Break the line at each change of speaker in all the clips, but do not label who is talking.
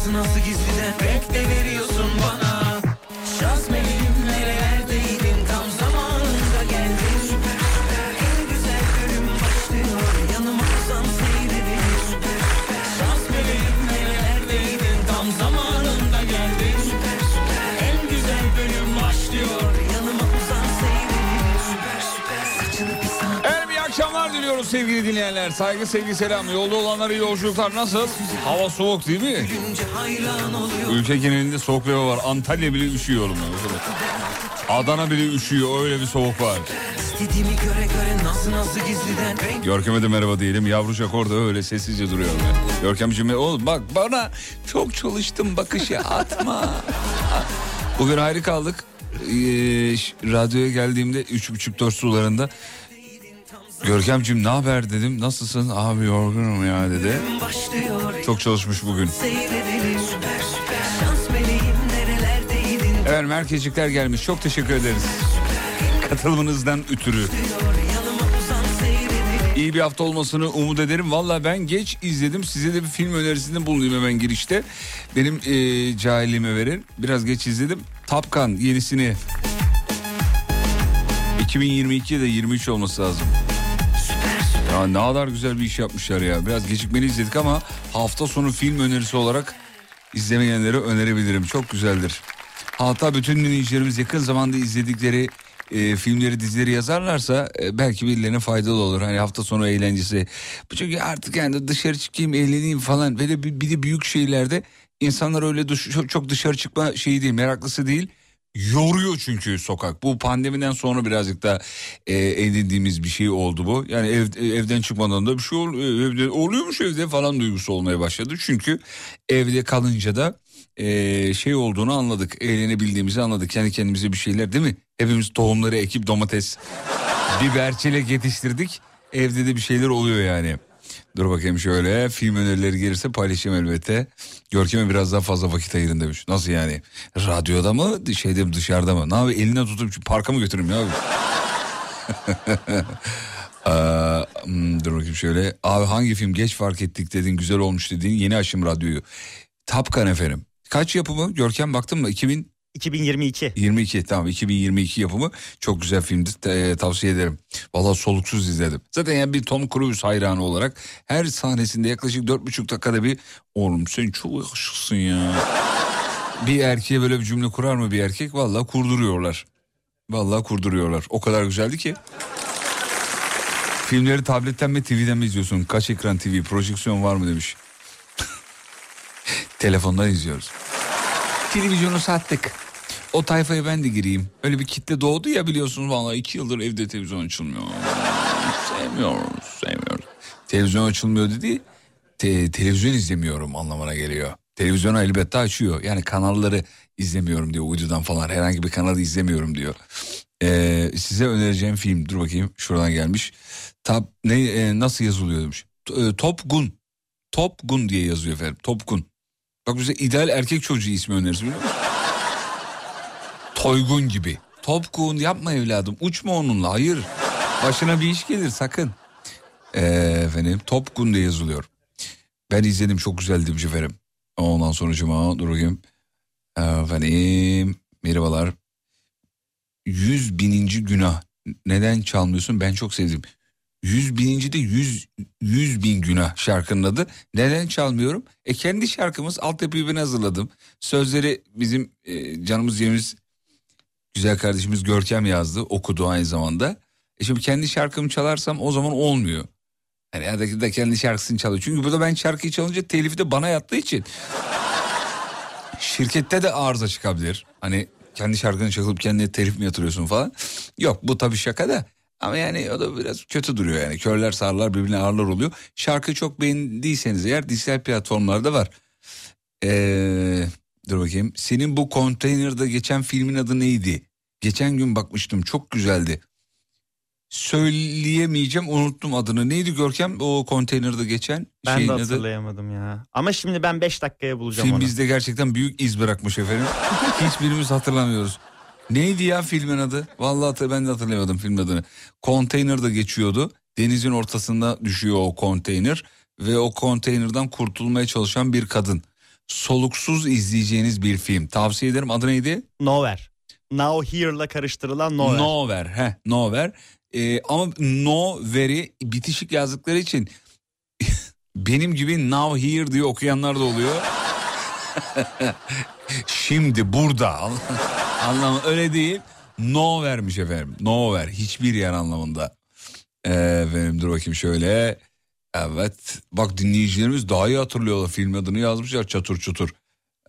nazlı nazlı gizliden renk de veriyorsun bana
dinleyenler. Saygı sevgi selam. Yolda olanlara iyi yolculuklar nasıl? Hava soğuk değil mi? Ülke genelinde soğuk hava var. Antalya bile üşüyor oğlum. Adana bile üşüyor. Öyle bir soğuk var. Görkem'e de merhaba diyelim. Yavrucak orada öyle sessizce duruyor. Ya. Görkemciğim oğlum bak bana çok çalıştım bakışı atma. Bugün ayrı kaldık. Ee, radyoya geldiğimde üç buçuk dört sularında Görkemciğim ne haber dedim. Nasılsın? Abi yorgunum ya dedi. Çok çalışmış bugün.
Süper süper
gelmiş. Çok teşekkür ederiz. Katılımınızdan ötürü. İyi bir hafta olmasını umut ederim. Valla ben geç izledim. Size de bir film önerisinde bulunayım hemen girişte. Benim e, cahilliğime verin. Biraz geç izledim. Top Gun yenisini. 2022'de 23 olması lazım. Ya ne kadar güzel bir iş yapmışlar ya. Biraz gecikmeli izledik ama hafta sonu film önerisi olarak izlemeyenlere önerebilirim. Çok güzeldir. Hatta bütün dinleyicilerimiz yakın zamanda izledikleri e, filmleri dizileri yazarlarsa e, belki birilerine faydalı olur. Hani hafta sonu eğlencesi. Çünkü artık yani dışarı çıkayım eğleneyim falan. De bir, bir de büyük şehirlerde insanlar öyle dış- çok dışarı çıkma şeyi değil meraklısı değil. Yoruyor çünkü sokak. Bu pandemiden sonra birazcık da e, edindiğimiz bir şey oldu bu. Yani ev, evden çıkmadan da bir şey ol, evde oluyormuş evde falan duygusu olmaya başladı. Çünkü evde kalınca da e, şey olduğunu anladık. Eğlenebildiğimizi anladık. Kendi kendimize bir şeyler değil mi? Hepimiz tohumları ekip domates, biber, çilek yetiştirdik. Evde de bir şeyler oluyor yani. Dur bakayım şöyle film önerileri gelirse paylaşayım elbette. Görkem'e biraz daha fazla vakit ayırın demiş. Nasıl yani? Radyoda mı şeyde mi dışarıda mı? Ne abi eline tutup parka mı götüreyim ya abi? Hmm, dur bakayım şöyle. Abi hangi film geç fark ettik dedin güzel olmuş dediğin yeni açım radyoyu. Tapkan efendim. Kaç yapımı? Görkem baktın mı? 2000
2022.
22 tamam 2022 yapımı çok güzel filmdi Te- tavsiye ederim. Vallahi soluksuz izledim. Zaten yani bir Tom Cruise hayranı olarak her sahnesinde yaklaşık 4,5 dakikada bir oğlum sen çok yakışıksın ya. bir erkeğe böyle bir cümle kurar mı bir erkek? Vallahi kurduruyorlar. Vallahi kurduruyorlar. O kadar güzeldi ki. Filmleri tabletten mi TV'den mi izliyorsun? Kaç ekran TV? Projeksiyon var mı demiş. Telefondan izliyoruz. Televizyonu sattık. O tayfaya ben de gireyim. Öyle bir kitle doğdu ya biliyorsunuz vallahi iki yıldır evde televizyon açılmıyor. Sevmiyoruz, sevmiyoruz. Televizyon açılmıyor dedi. Te- televizyon izlemiyorum anlamına geliyor. Televizyonu elbette açıyor. Yani kanalları izlemiyorum diyor uydudan falan. Herhangi bir kanalı izlemiyorum diyor. Ee, size önereceğim film dur bakayım şuradan gelmiş. Tab ne e, nasıl yazılıyor demiş. T- e, Top Gun. Top Gun diye yazıyor efendim. Top Gun. Bak bize ideal erkek çocuğu ismi önerisi biliyor musun? Toygun gibi. Top Gun yapma evladım. Uçma onunla. Hayır. Başına bir iş gelir sakın. Ee, efendim Top Gun diye yazılıyor. Ben izledim çok güzeldi demiş efendim. Ondan sonra cuma dur. Efendim merhabalar. Yüz bininci günah. Neden çalmıyorsun? Ben çok sevdim. Yüz bininci de yüz, yüz bin günah şarkının adı. Neden çalmıyorum? E kendi şarkımız altyapıyı ben hazırladım. Sözleri bizim e, canımız yerimiz güzel kardeşimiz Görkem yazdı. Okudu aynı zamanda. E şimdi kendi şarkımı çalarsam o zaman olmuyor. Yani yerdeki de kendi şarkısını çalıyor. Çünkü burada ben şarkıyı çalınca telifi de bana yattığı için. Şirkette de arıza çıkabilir. Hani kendi şarkını çalıp kendine telif mi yatırıyorsun falan. Yok bu tabii şaka da. Ama yani o da biraz kötü duruyor yani. Körler sağırlar birbirine ağırlar oluyor. Şarkı çok beğendiyseniz eğer dijital platformlarda var. Ee, dur bakayım. Senin bu konteynerde geçen filmin adı neydi? Geçen gün bakmıştım çok güzeldi. Söyleyemeyeceğim unuttum adını. Neydi Görkem o konteynerde geçen
Ben
şeyin
de
adı?
hatırlayamadım ya. Ama şimdi ben 5 dakikaya bulacağım
Film
onu.
bizde gerçekten büyük iz bırakmış efendim. Hiçbirimiz hatırlamıyoruz. Neydi ya filmin adı? Vallahi ben de hatırlayamadım filmin adını. Konteyner geçiyordu. Denizin ortasında düşüyor o konteyner ve o konteynerden kurtulmaya çalışan bir kadın. Soluksuz izleyeceğiniz bir film. Tavsiye ederim. Adı neydi?
Nowhere. Now Here'la karıştırılan Nowhere.
Nowhere. Heh, Nowhere. Ee, ama Nowhere'i bitişik yazdıkları için benim gibi Now Here diye okuyanlar da oluyor. Şimdi burada. Anlamı öyle değil. Nowhere'miş efendim. Nowhere. Hiçbir yer anlamında. Efendim dur bakayım şöyle. Evet. Bak dinleyicilerimiz daha iyi hatırlıyorlar. Film adını yazmışlar çatır çutur.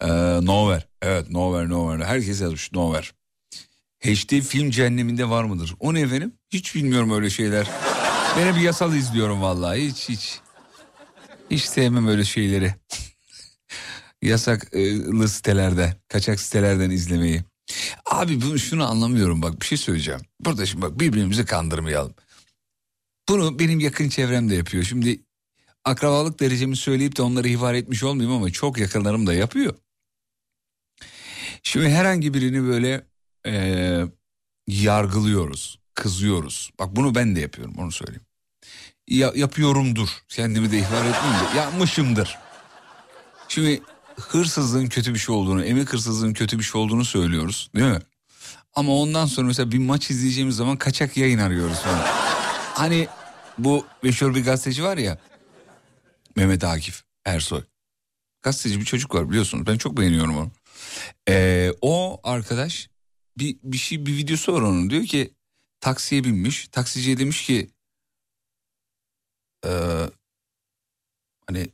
Ee, nowhere. Evet Nowhere Nowhere. Herkes yazmış Nowhere. HD film cehenneminde var mıdır? O ne efendim? Hiç bilmiyorum öyle şeyler. Ben hep yasal izliyorum vallahi. Hiç hiç. Hiç sevmem öyle şeyleri. Yasaklı sitelerde, kaçak sitelerden izlemeyi. Abi bunu şunu anlamıyorum bak bir şey söyleyeceğim. Burada şimdi bak birbirimizi kandırmayalım. Bunu benim yakın çevrem de yapıyor. Şimdi akrabalık derecemi söyleyip de onları ihbar etmiş olmayayım ama çok yakınlarım da yapıyor. Şimdi herhangi birini böyle eee, yargılıyoruz, kızıyoruz. Bak bunu ben de yapıyorum onu söyleyeyim. Ya, yapıyorumdur kendimi de ihbar etmeyeyim de yapmışımdır. Şimdi hırsızlığın kötü bir şey olduğunu, emek hırsızlığın kötü bir şey olduğunu söylüyoruz değil mi? Ama ondan sonra mesela bir maç izleyeceğimiz zaman kaçak yayın arıyoruz falan. Hani bu meşhur bir gazeteci var ya Mehmet Akif Ersoy. Gazeteci bir çocuk var biliyorsunuz ben çok beğeniyorum onu. Ee, o arkadaş bir, bir şey bir videosu var onun diyor ki taksiye binmiş taksiciye demiş ki "Ee, hani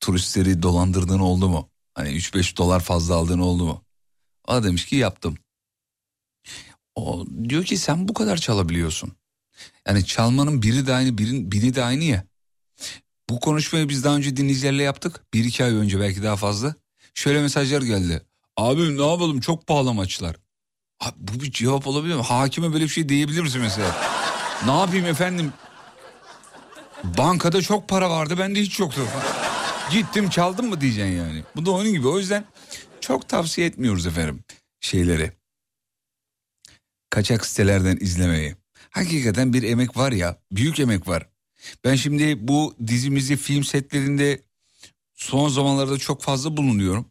turistleri dolandırdığın oldu mu? Hani 3-5 dolar fazla aldığın oldu mu? Da demiş ki yaptım. O diyor ki sen bu kadar çalabiliyorsun. Yani çalmanın biri de aynı birin, biri de aynı ya. Bu konuşmayı biz daha önce dinleyicilerle yaptık. Bir iki ay önce belki daha fazla. Şöyle mesajlar geldi. Abi ne yapalım çok pahalı maçlar. Abi, bu bir cevap olabilir mi? Hakime böyle bir şey diyebilir misin mesela? ne yapayım efendim? Bankada çok para vardı bende hiç yoktu. Gittim çaldım mı diyeceksin yani. Bu da onun gibi. O yüzden çok tavsiye etmiyoruz efendim şeyleri. Kaçak sitelerden izlemeyi. Hakikaten bir emek var ya, büyük emek var. Ben şimdi bu dizimizi film setlerinde son zamanlarda çok fazla bulunuyorum.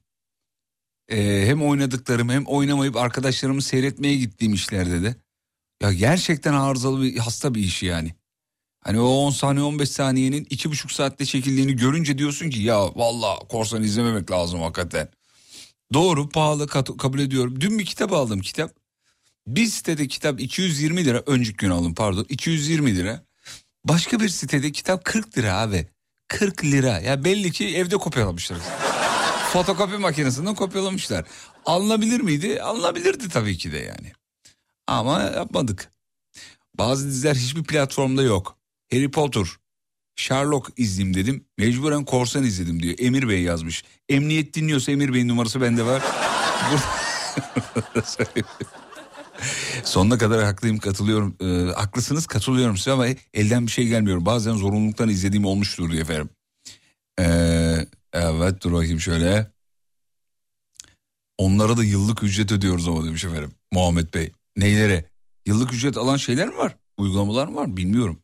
Ee, hem oynadıklarım hem oynamayıp arkadaşlarımı seyretmeye gittiğim işlerde de. Ya gerçekten arızalı bir hasta bir iş yani. Hani o 10 saniye 15 saniyenin 2,5 saatte çekildiğini görünce diyorsun ki ya valla korsan izlememek lazım hakikaten. Doğru pahalı kabul ediyorum. Dün bir kitap aldım kitap. Bir sitede kitap 220 lira önceki gün aldım pardon 220 lira. Başka bir sitede kitap 40 lira abi. 40 lira ya belli ki evde kopyalamışlar. Fotokopi makinesinden kopyalamışlar. Alınabilir miydi? Alınabilirdi tabii ki de yani. Ama yapmadık. Bazı diziler hiçbir platformda yok. Harry Potter, Sherlock izleyeyim dedim. Mecburen korsan izledim diyor. Emir Bey yazmış. Emniyet dinliyorsa Emir Bey'in numarası bende var. Sonuna kadar haklıyım katılıyorum. Ee, haklısınız katılıyorum size ama elden bir şey gelmiyor. Bazen zorunluluktan izlediğim olmuştur diye efendim. Ee, evet dur bakayım şöyle. Onlara da yıllık ücret ödüyoruz ama demiş efendim Muhammed Bey. Neylere? Yıllık ücret alan şeyler mi var? Uygulamalar mı var? Bilmiyorum.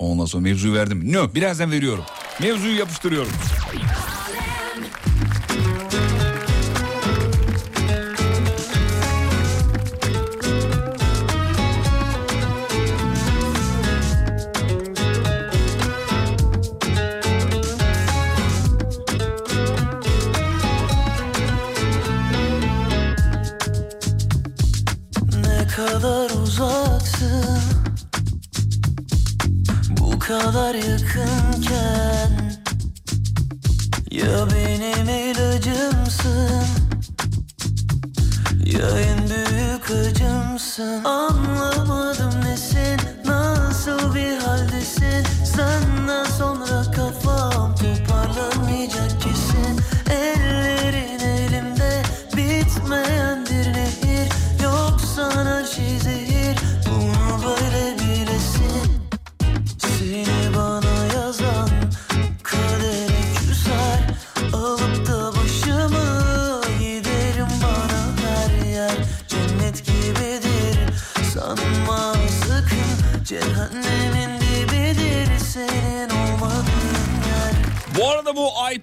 Ondan sonra mevzuyu verdim. No, birazdan veriyorum. Mevzuyu yapıştırıyorum.
Kadar yakınken Ya benim ilacımsın Ya en büyük acımsın Anlamadım nesin Nasıl bir haldesin? Senden sonra kafam Toparlanmayacak kesin. Ellerin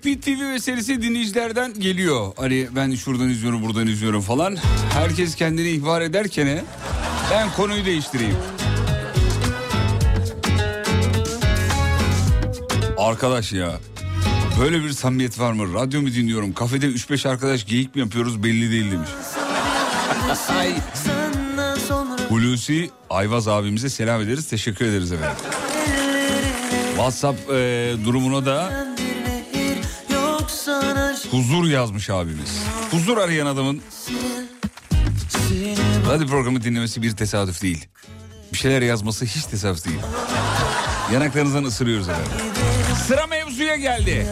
bu IPTV meselesi dinleyicilerden geliyor. Hani ben şuradan izliyorum buradan izliyorum falan. Herkes kendini ihbar ederken ben konuyu değiştireyim. Arkadaş ya böyle bir samimiyet var mı? Radyo mu dinliyorum? Kafede 3-5 arkadaş geyik mi yapıyoruz belli değil demiş. Hulusi Ayvaz abimize selam ederiz. Teşekkür ederiz efendim. WhatsApp e, durumuna da huzur yazmış abimiz. Huzur arayan adamın radyo programı dinlemesi bir tesadüf değil. Bir şeyler yazması hiç tesadüf değil. Yanaklarınızdan ısırıyoruz efendim. Sıra mevzuya geldi.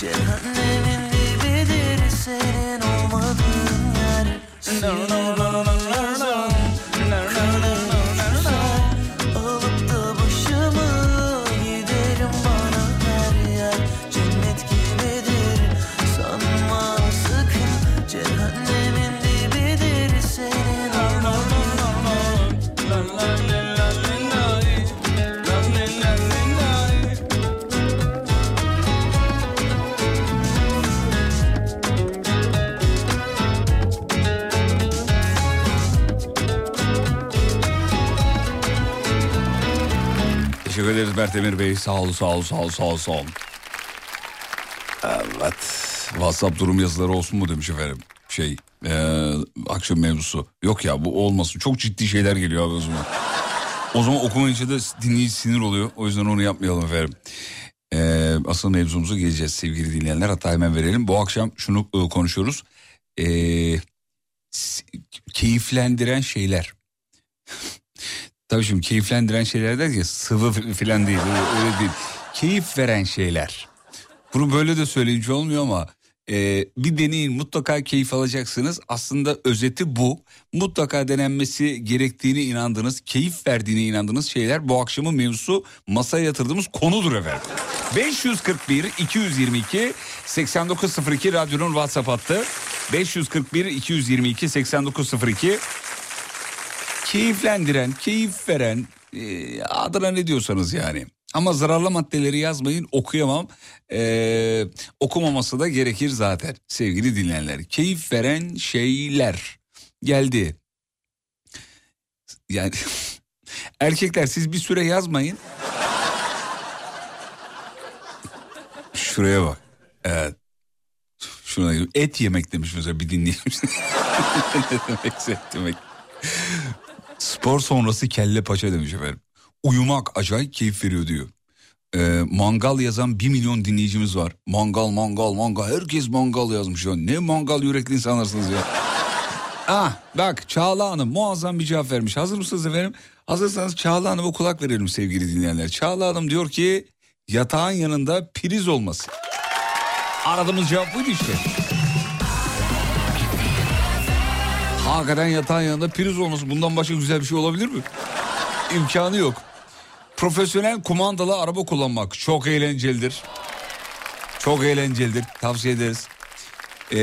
Cehennemin dibidir Senin olmadığın yer
Teşekkür ederiz Mert Emir Bey. Sağ olun, sağ olun, sağ olun, sağ olun, sağ olun. Evet. WhatsApp durum yazıları olsun mu demiş efendim. Şey, eee, akşam mevzusu. Yok ya bu olmasın. Çok ciddi şeyler geliyor abi o zaman. O zaman okumayınca da dinleyici sinir oluyor. O yüzden onu yapmayalım efendim. Eee asıl mevzumuza geleceğiz sevgili dinleyenler. Hatta hemen verelim. Bu akşam şunu e, konuşuyoruz. Eee, s- keyiflendiren şeyler. Tabii şimdi keyiflendiren şeyler der ya sıvı filan değil öyle değil. Keyif veren şeyler. Bunu böyle de söyleyince olmuyor ama e, bir deneyin mutlaka keyif alacaksınız. Aslında özeti bu. Mutlaka denenmesi gerektiğini inandığınız, keyif verdiğine inandığınız şeyler bu akşamın mevzusu masaya yatırdığımız konudur efendim. 541 222 8902 radyonun WhatsApp hattı. 541 222 8902 keyiflendiren, keyif veren e, adına ne diyorsanız yani. Ama zararlı maddeleri yazmayın okuyamam. Ee, okumaması da gerekir zaten sevgili dinleyenler. Keyif veren şeyler geldi. Yani erkekler siz bir süre yazmayın. Şuraya bak. Evet. Şuna et yemek demiş mesela bir dinleyicimiz. ne demek et yemek? Spor sonrası kelle paça demiş efendim. Uyumak acayip keyif veriyor diyor. Ee, mangal yazan bir milyon dinleyicimiz var. Mangal mangal mangal herkes mangal yazmış ya. Ne mangal yürekli insanlarsınız ya. ah bak Çağla Hanım muazzam bir cevap vermiş. Hazır mısınız efendim? Hazırsanız Çağla Hanım'a kulak verelim sevgili dinleyenler. Çağla Hanım diyor ki yatağın yanında priz olması. Aradığımız cevap buydu işte. Hakikaten yatağın yanında priz olması bundan başka güzel bir şey olabilir mi? İmkanı yok. Profesyonel kumandalı araba kullanmak çok eğlencelidir. Çok eğlencelidir. Tavsiye ederiz. Ee,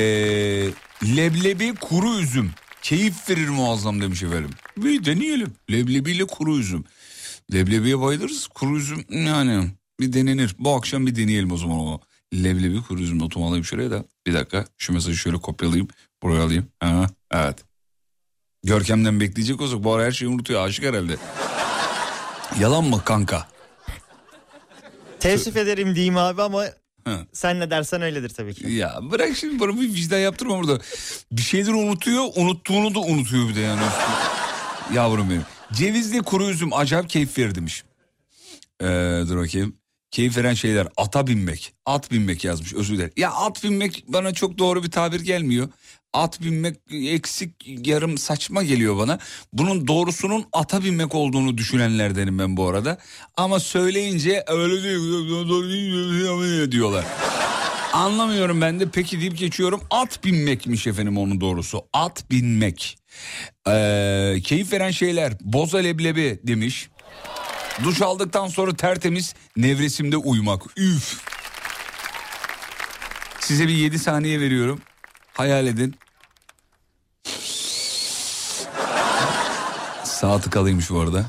leblebi kuru üzüm. Keyif verir muazzam demiş efendim. Bir deneyelim. Leblebiyle kuru üzüm. Leblebiye bayılırız. Kuru üzüm yani bir denenir. Bu akşam bir deneyelim o zaman o. Leblebi kuru üzüm notumu alayım şuraya da. Bir dakika şu mesajı şöyle kopyalayayım. Buraya alayım. Ha, evet. Görkem'den bekleyecek olsak bu ara her şeyi unutuyor. Aşık herhalde. Yalan mı kanka?
Teessüf ederim diyeyim abi ama
Hı.
sen ne dersen öyledir tabii ki.
Ya bırak şimdi bana bir vicdan yaptırma burada. Bir şeyleri unutuyor, unuttuğunu da unutuyor bir de yani. Yavrum benim. Cevizli kuru üzüm acayip keyif verir demiş. Ee, dur bakayım. Keyif veren şeyler ata binmek. At binmek yazmış özür dilerim. Ya at binmek bana çok doğru bir tabir gelmiyor. At binmek eksik yarım saçma geliyor bana. Bunun doğrusunun ata binmek olduğunu düşünenlerdenim ben bu arada. Ama söyleyince öyle değil diyorlar. Anlamıyorum ben de peki deyip geçiyorum. At binmekmiş efendim onun doğrusu. At binmek. Ee, keyif veren şeyler. Boza leblebi demiş. Duş aldıktan sonra tertemiz nevresimde uyumak. Üf. Size bir 7 saniye veriyorum. Hayal edin. Sağ tıkalıymış bu arada.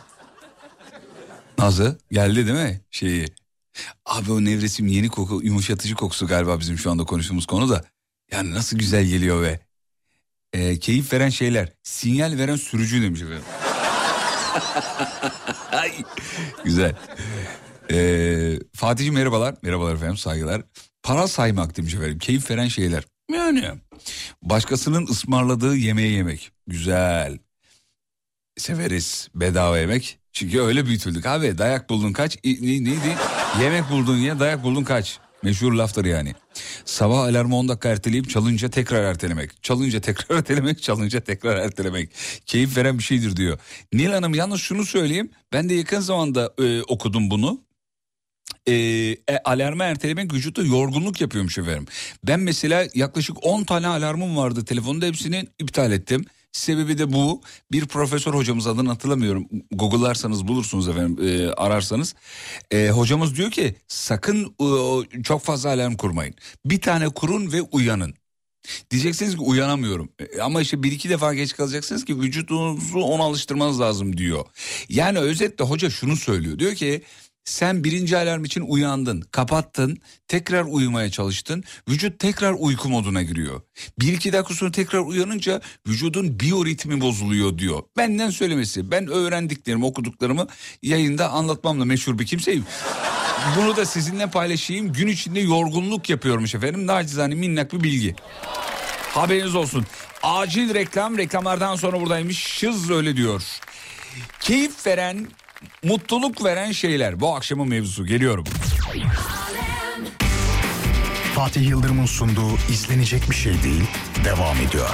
Nazı geldi değil mi şeyi? Abi o nevresim yeni koku yumuşatıcı kokusu galiba bizim şu anda konuştuğumuz konu da. Yani nasıl güzel geliyor ve Ee, keyif veren şeyler. Sinyal veren sürücü demiş efendim. Güzel. Ee, Fatih'im merhabalar. Merhabalar efendim saygılar. Para saymak demiş efendim. Keyif veren şeyler. Yani başkasının ısmarladığı yemeği yemek. Güzel. Severiz bedava yemek. Çünkü öyle büyütüldük abi. Dayak buldun kaç? Ne, neydi? Yemek buldun ya dayak buldun kaç? Meşhur laftır yani. Sabah alarmı 10 dakika erteleyip çalınca tekrar ertelemek. Çalınca tekrar ertelemek, çalınca tekrar ertelemek. Keyif veren bir şeydir diyor. Nil Hanım yalnız şunu söyleyeyim. Ben de yakın zamanda e, okudum bunu. E, e, alarmı ertelemek vücutta yorgunluk yapıyormuş efendim. Ben mesela yaklaşık 10 tane alarmım vardı telefonda hepsini iptal ettim. Sebebi de bu. Bir profesör hocamız adını hatırlamıyorum. Google'larsanız bulursunuz efendim e, ararsanız. E, hocamız diyor ki sakın e, çok fazla alarm kurmayın. Bir tane kurun ve uyanın. Diyeceksiniz ki uyanamıyorum. E, Ama işte bir iki defa geç kalacaksınız ki vücudunuzu ona alıştırmanız lazım diyor. Yani özetle hoca şunu söylüyor. Diyor ki sen birinci alarm için uyandın, kapattın, tekrar uyumaya çalıştın. Vücut tekrar uyku moduna giriyor. Bir iki dakika sonra tekrar uyanınca vücudun biyoritmi bozuluyor diyor. Benden söylemesi. Ben öğrendiklerimi, okuduklarımı yayında anlatmamla meşhur bir kimseyim. Bunu da sizinle paylaşayım. Gün içinde yorgunluk yapıyormuş efendim. Nacizane minnak bir bilgi. Haberiniz olsun. Acil reklam, reklamlardan sonra buradaymış. Şız öyle diyor. Keyif veren, mutluluk veren şeyler. Bu akşamın mevzusu. Geliyorum.
Fatih Yıldırım'ın sunduğu izlenecek bir şey değil devam ediyor.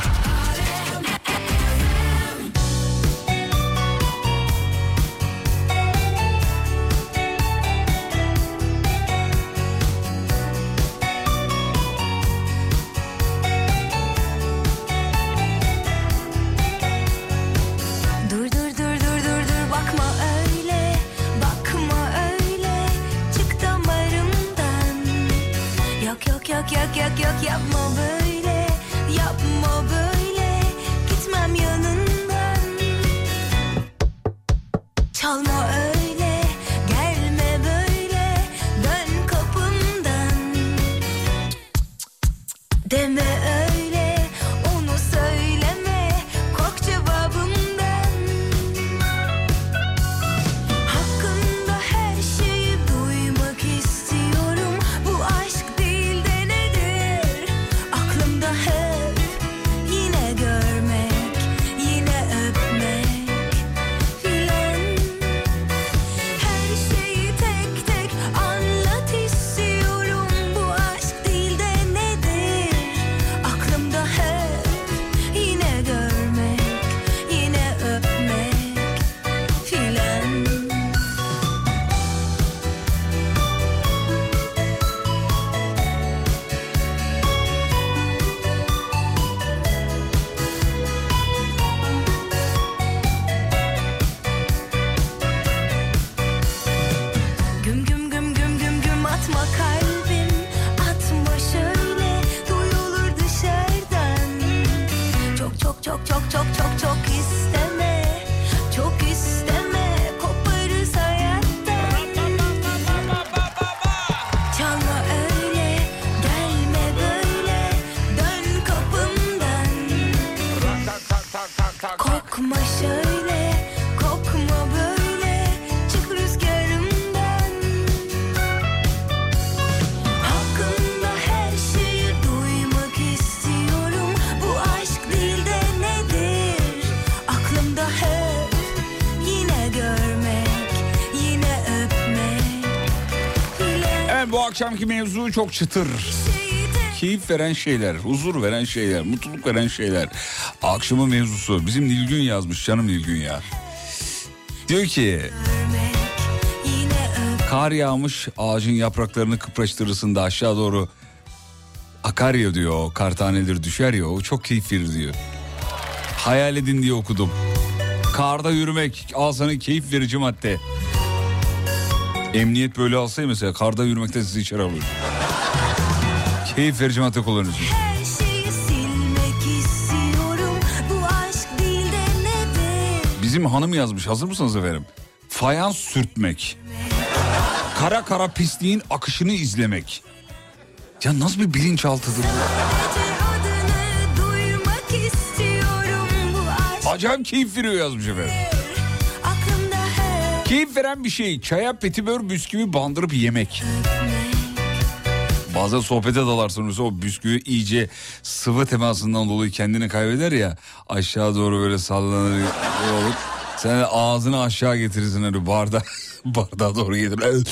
Bu
akşamki mevzu çok çıtır. Keyif veren şeyler, huzur veren şeyler, mutluluk veren şeyler. Akşamın mevzusu bizim Nilgün yazmış canım Nilgün ya. Diyor ki kar yağmış ağacın yapraklarını kıpraştırırsın da aşağı doğru akar ya diyor kar taneleri düşer ya o çok keyif verir diyor. Hayal edin diye okudum. Karda yürümek al sana keyif verici madde. Emniyet böyle alsaydı mesela karda yürümekten sizi içeri alıyor. Keyif verici madde kullanıyorsun.
Her şeyi silmek istiyorum Bu aşk değil de nedir
Bizim hanım yazmış hazır mısınız efendim? Fayans sürtmek. Kara kara pisliğin akışını izlemek. Ya nasıl bir bilinçaltıdır bu? Acayip keyif veriyor yazmış efendim. Keyif veren bir şey çaya petibör bisküvi bandırıp yemek. Bazen sohbete dalarsın o bisküvi iyice sıvı temasından dolayı kendini kaybeder ya aşağı doğru böyle sallanır olur. Sen de ağzını aşağı getirirsin öyle bardağı, bardağa doğru getirir.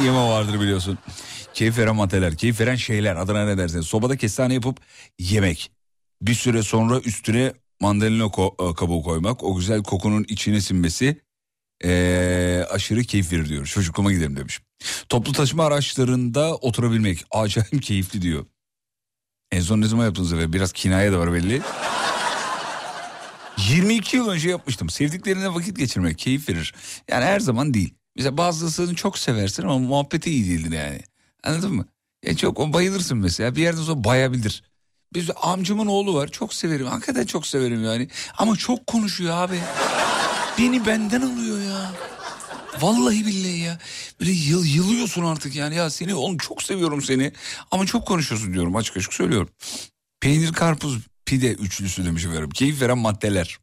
Yeme vardır biliyorsun. Keyif veren maddeler, keyif veren şeyler adına ne dersin? Sobada kestane yapıp yemek. Bir süre sonra üstüne mandalina ko- e, kabuğu koymak. O güzel kokunun içine sinmesi ee, aşırı keyif verir diyor. Çocukluğuma gidelim demiş. Toplu taşıma araçlarında oturabilmek acayip keyifli diyor. En son ne zaman yaptınız eve? Biraz kinaye de var belli. 22 yıl önce yapmıştım. Sevdiklerine vakit geçirmek keyif verir. Yani her zaman değil. Mesela bazısını çok seversin ama muhabbeti iyi değildir yani. Anladın mı? Ya çok bayılırsın mesela. Bir yerden sonra bayabilir. Biz amcamın oğlu var. Çok severim. Hakikaten çok severim yani. Ama çok konuşuyor abi. Beni benden alıyor ya. Vallahi billahi ya. Böyle yıl, yılıyorsun artık yani. Ya seni oğlum çok seviyorum seni. Ama çok konuşuyorsun diyorum açık açık söylüyorum. Peynir, karpuz, pide üçlüsü demiş efendim. Keyif veren maddeler.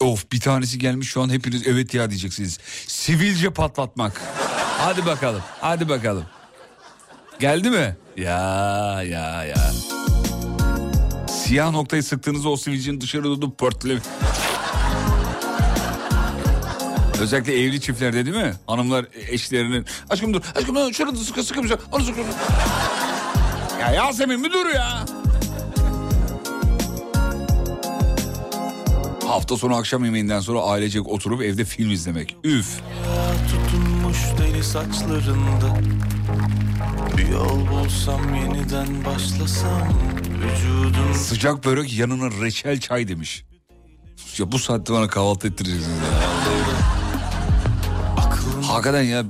Of bir tanesi gelmiş şu an hepiniz evet ya diyeceksiniz. Sivilce patlatmak. Hadi bakalım. Hadi bakalım. Geldi mi? Ya ya ya. Siyah noktayı sıktığınızda o sivilcenin dışarı doğru pörtle. Özellikle evli çiftlerde değil mi? Hanımlar eşlerinin aşkım dur aşkım dur şurada sıkı sıkı bir şey onu sıkı. Ya Yasemin bir dur ya. Hafta sonu akşam yemeğinden sonra ailecek oturup evde film izlemek. Üf.
Tutunmuş deli saçlarında Bir yol bulsam yeniden başlasam Vücudum
Sıcak börek yanına reçel çay demiş. Ya bu saatte bana kahvaltı ettireceksiniz ya. Hakikaten ya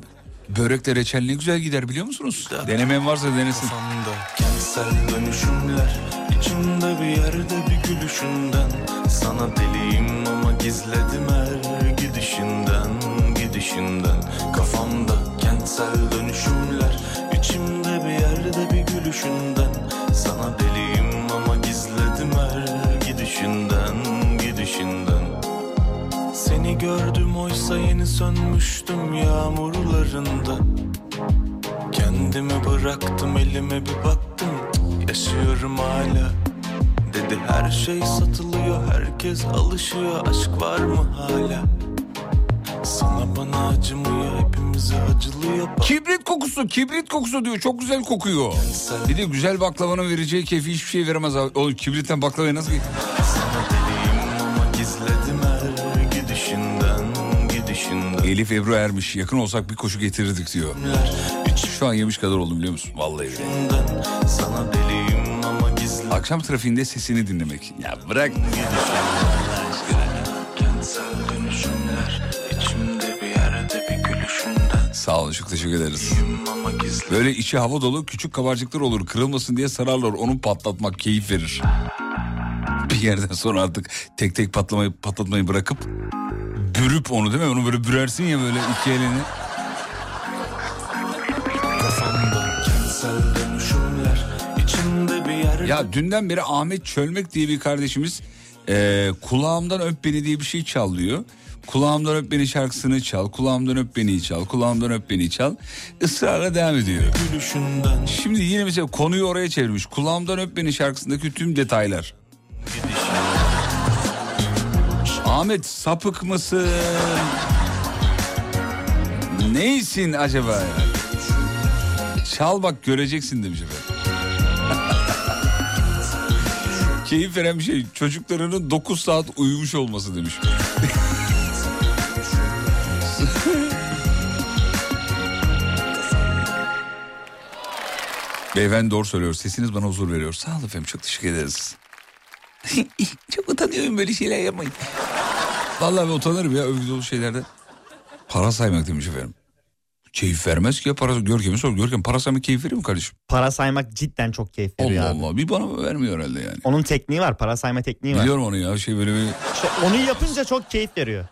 börekle reçel ne güzel gider biliyor musunuz? Denemeyen varsa denesin.
kafamda Kentsel dönüşümler içimde bir yerde bir gülüşünden Sana deliyim ama gizledim her gidişinden Gidişinden Kafamda kentsel Kentsel dönüşümler içimde bir yerde bir gülüşünden Sana deliyim Seni gördüm oysa yeni sönmüştüm yağmurlarında Kendimi bıraktım elime bir baktım Yaşıyorum hala Dedi her şey satılıyor herkes alışıyor Aşk var mı hala Sana bana acımıyor hepimize acılıyor
Kibrit kokusu, kibrit kokusu diyor. Çok güzel kokuyor. Bir de güzel baklavanın vereceği keyfi hiçbir şey veremez abi. Oğlum kibritten baklavaya nasıl git? Elif Ebru Ermiş yakın olsak bir koşu getirirdik diyor. Şu an yemiş kadar oldum biliyor musun? Vallahi Akşam trafiğinde sesini dinlemek. Ya bırak. Sağ olun çok teşekkür ederiz. Böyle içi hava dolu küçük kabarcıklar olur. Kırılmasın diye sararlar. Onu patlatmak keyif verir. Bir yerden sonra artık tek tek patlamayı patlatmayı bırakıp bürüp onu değil mi? Onu böyle bürersin ya böyle iki elini. Ya dünden beri Ahmet Çölmek diye bir kardeşimiz e, kulağımdan öp beni diye bir şey çalıyor. Kulağımdan öp beni şarkısını çal, kulağımdan öp beni çal, kulağımdan öp beni çal. Israrla devam ediyor.
gülüşünden
Şimdi yine mesela konuyu oraya çevirmiş. Kulağımdan öp beni şarkısındaki tüm detaylar. Ahmet sapık mısın? Neysin acaba ya? Çal bak göreceksin demiş efendim. Keyif veren bir şey çocuklarının 9 saat uyumuş olması demiş. Beyefendi doğru söylüyor. Sesiniz bana huzur veriyor. Sağ olun efendim çok teşekkür ederiz. çok utanıyorum böyle şeyler yapmayın. Vallahi ben utanırım ya övgü dolu şeylerde. Para saymak demiş efendim. Keyif vermez ki ya para. Görkem'e sor. Görkem para saymak keyif veriyor mu kardeşim?
Para saymak cidden çok keyif veriyor
Allah
abi.
Allah. Bir bana vermiyor herhalde yani.
Onun tekniği var. Para sayma tekniği var.
Biliyorum onu ya şey böyle bir,
İşte onu yapınca çok keyif veriyor.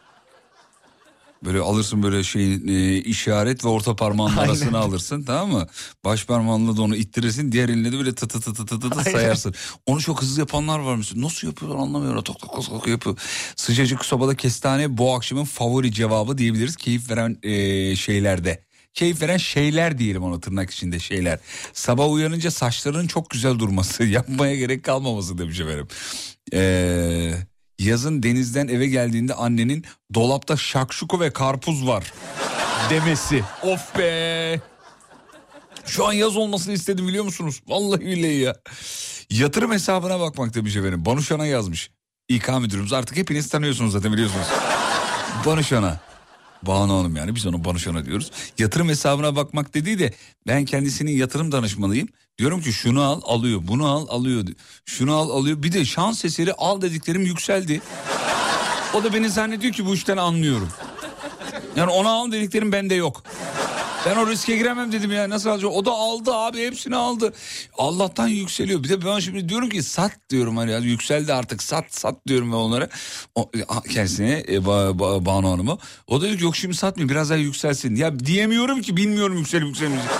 Böyle alırsın böyle şey e, işaret ve orta parmağın arasını alırsın tamam mı? Baş parmağınla da onu ittirirsin diğer elinle de böyle tı tı tı tı tı tı sayarsın. Onu çok hızlı yapanlar var mesela. Nasıl yapıyorlar anlamıyorum. Tok tok tok tok yapıyor. Sıcacık sobada kestane bu akşamın favori cevabı diyebiliriz. Keyif veren e, şeylerde. Keyif veren şeyler diyelim ona tırnak içinde şeyler. Sabah uyanınca saçlarının çok güzel durması. Yapmaya gerek kalmaması demiş efendim. Eee... Yazın denizden eve geldiğinde annenin dolapta şakşuku ve karpuz var demesi. Of be. Şu an yaz olmasını istedim biliyor musunuz? Vallahi billahi ya. Yatırım hesabına bakmak demiş efendim. Banuşan'a yazmış. İK müdürümüz artık hepiniz tanıyorsunuz zaten biliyorsunuz. Banuşan'a. Banu Hanım yani biz ona Banuşan'a diyoruz. Yatırım hesabına bakmak dediği de ben kendisinin yatırım danışmanıyım. Diyorum ki şunu al alıyor bunu al alıyor. Şunu al alıyor bir de şans eseri al dediklerim yükseldi. O da beni zannediyor ki bu işten anlıyorum. Yani ona al dediklerim bende yok. Ben o riske giremem dedim ya nasıl alacak? O da aldı abi hepsini aldı. Allah'tan yükseliyor. Bir de ben şimdi diyorum ki sat diyorum hani yükseldi artık sat sat diyorum ben onlara. O, kendisine e, ba, ba, Banu Hanım'a. O da diyor ki yok şimdi satmayayım biraz daha yükselsin. Ya diyemiyorum ki bilmiyorum yükselip yükselmeyecek.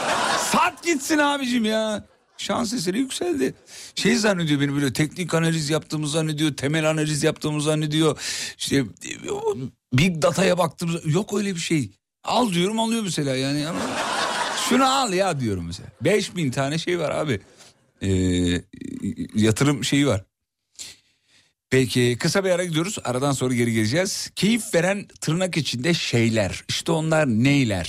Sat gitsin abicim ya. Şans eseri yükseldi. Şey zannediyor beni böyle teknik analiz yaptığımı zannediyor. Temel analiz yaptığımı zannediyor. İşte big data'ya baktığımız yok öyle bir şey. Al diyorum alıyor mesela yani. Şunu al ya diyorum mesela. 5000 tane şey var abi. Ee, yatırım şeyi var. Peki kısa bir ara gidiyoruz. Aradan sonra geri geleceğiz. Keyif veren tırnak içinde şeyler. İşte onlar neyler?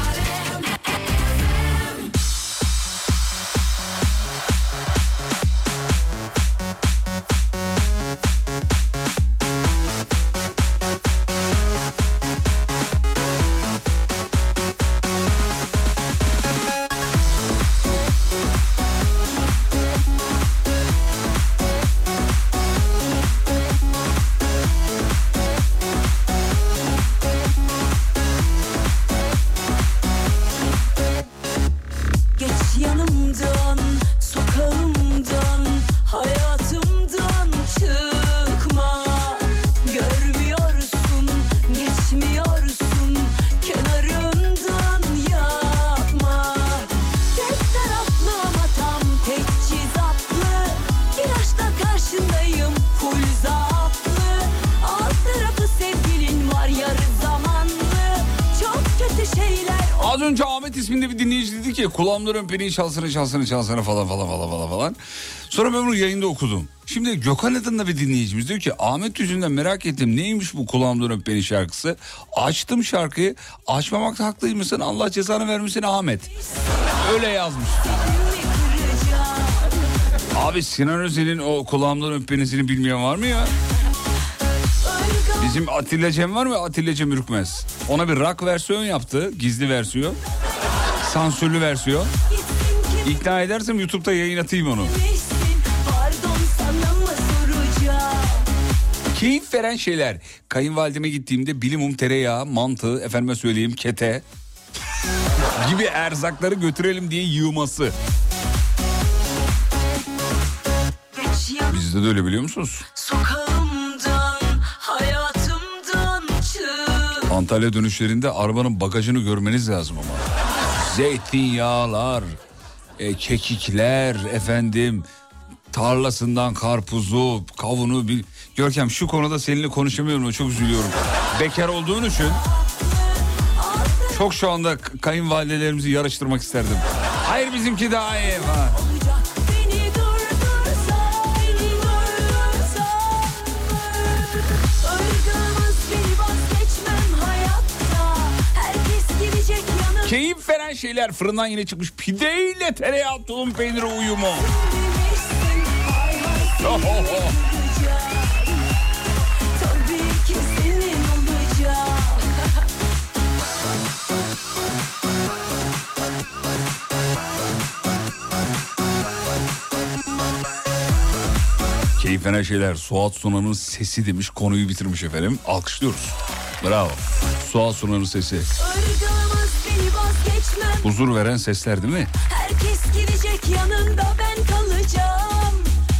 Öpeni çalsana çalsana çalsana falan falan falan falan falan. Sonra ben bunu yayında okudum. Şimdi Gökhan adında bir dinleyicimiz diyor ki Ahmet yüzünden merak ettim neymiş bu kulağımdan öpeni şarkısı. Açtım şarkıyı açmamakta haklıymışsın Allah cezanı vermesin Ahmet. Öyle yazmış. Abi Sinan Özel'in o kulağımdan öpenisini bilmeyen var mı ya? Bizim Atilla Cem var mı? Atilla Cem Ürkmez. Ona bir rock versiyon yaptı. Gizli versiyon. Sansürlü versiyon. İkna edersem YouTube'da yayın atayım onu. Keyif veren şeyler. Kayınvalideme gittiğimde bilimum tereyağı, mantı, efendime söyleyeyim kete gibi erzakları götürelim diye yığması. Bizde de öyle biliyor musunuz? Antalya dönüşlerinde arabanın bagajını görmeniz lazım ama. Zeytinyağlar, e, kekikler, efendim tarlasından karpuzu, kavunu. Bir... Görkem şu konuda seninle konuşamıyorum çok üzülüyorum. Bekar olduğun için çok şu anda kayınvalidelerimizi yarıştırmak isterdim. Hayır bizimki daha iyi falan. Keyif veren şeyler fırından yine çıkmış pideyle tereyağı tulum peyniri uyumu. veren şeyler Suat Sunan'ın sesi demiş konuyu bitirmiş efendim. Alkışlıyoruz. Bravo. Suat Sunan'ın sesi.
Vazgeçmem
Huzur veren sesler değil mi?
Herkes gidecek yanında ben kalacağım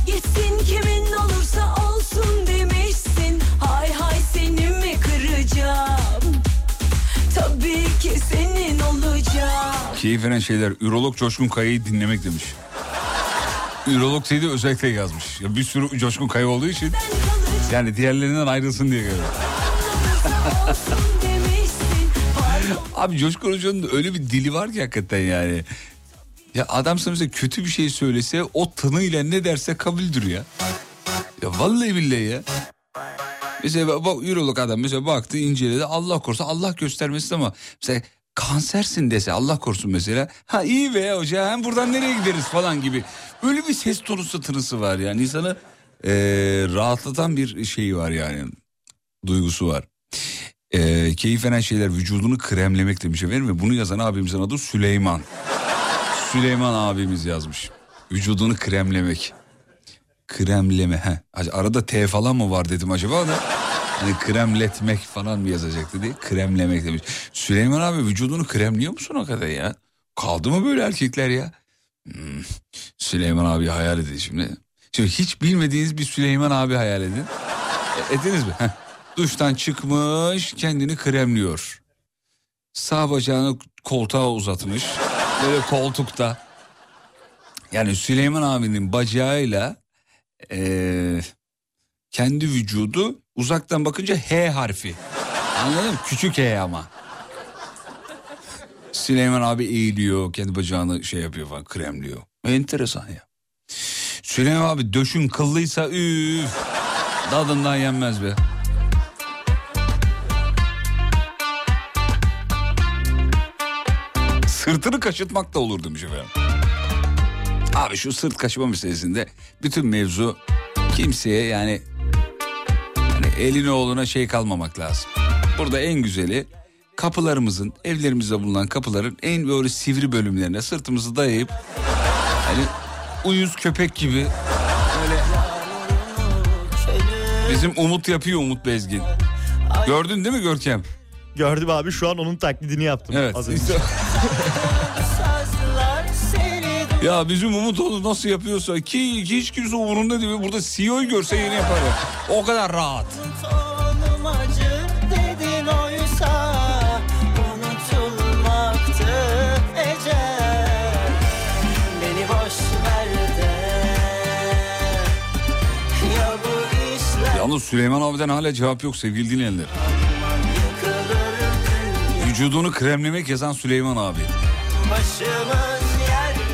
Gitsin kimin olursa olsun demişsin Hay hay seni mi kıracağım Tabii ki senin olacak
Keyif veren şeyler Ürolog Coşkun Kaya'yı dinlemek demiş. Ürolog dedi özellikle yazmış. Ya bir sürü Coşkun Kaya olduğu için yani diğerlerinden ayrılsın diye galiba. Abi Coşkun Hoca'nın öyle bir dili var ki hakikaten yani. Ya adam sana mesela kötü bir şey söylese o tınıyla ne derse kabuldür ya. Ya vallahi billahi ya. Mesela bak ürolog adam mesela baktı inceledi Allah korusun Allah göstermesin ama mesela kansersin dese Allah korusun mesela. Ha iyi be hoca hem buradan nereye gideriz falan gibi. Öyle bir ses tonusu tınısı var yani insanı eee, rahatlatan bir şeyi var yani. Duygusu var. Ee, keyif veren şeyler vücudunu kremlemek demiş efendim ve bunu yazan abimizin adı Süleyman. Süleyman abimiz yazmış. Vücudunu kremlemek. Kremleme. Heh. Arada T falan mı var dedim acaba da. Hani kremletmek falan mı yazacaktı diye kremlemek demiş. Süleyman abi vücudunu kremliyor musun o kadar ya? Kaldı mı böyle erkekler ya? Hmm, Süleyman abi hayal edin şimdi. Şimdi hiç bilmediğiniz bir Süleyman abi hayal edin. E, ediniz mi? Heh. Duştan çıkmış kendini kremliyor. Sağ bacağını koltuğa uzatmış. Böyle koltukta. Yani Süleyman abinin bacağıyla eee, kendi vücudu uzaktan bakınca H harfi. Anladın mı? Küçük H ama. Süleyman abi eğiliyor kendi bacağını şey yapıyor falan kremliyor. Enteresan ya. Süleyman abi döşün kıllıysa üf. Dadından yenmez be. Sırtını kaşıtmak da olur demiş efendim. Abi şu sırt kaşıma meselesinde bütün mevzu kimseye yani, yani elini oğluna şey kalmamak lazım. Burada en güzeli kapılarımızın evlerimizde bulunan kapıların en böyle sivri bölümlerine sırtımızı dayayıp hani uyuz köpek gibi böyle bizim Umut yapıyor Umut Bezgin. Gördün değil mi Görkem?
Gördüm abi şu an onun taklidini yaptım.
Evet.
Az önce.
Ya bizim Umut onu nasıl yapıyorsa ki hiç kimse umurunda değil. Burada CEO'yu görse yeni yapar ya. O kadar rahat. Yalnız Süleyman abiden hala cevap yok sevgili dinleyenler. Vücudunu kremlemek yazan Süleyman abi.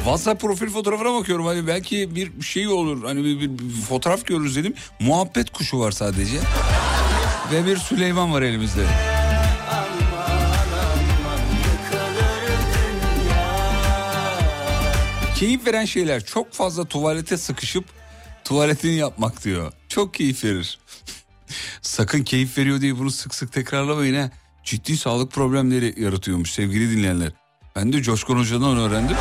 WhatsApp profil fotoğrafına bakıyorum hani belki bir şey olur hani bir, bir- bir fotoğraf görürüz dedim. Muhabbet kuşu var sadece. Ve bir Süleyman var elimizde. Keyif veren şeyler çok fazla tuvalete sıkışıp tuvaletini yapmak diyor. Çok keyif verir. Sakın keyif veriyor diye bunu sık sık tekrarlamayın ha. Ciddi sağlık problemleri yaratıyormuş sevgili dinleyenler. Ben de Coşkun Hoca'dan öğrendim.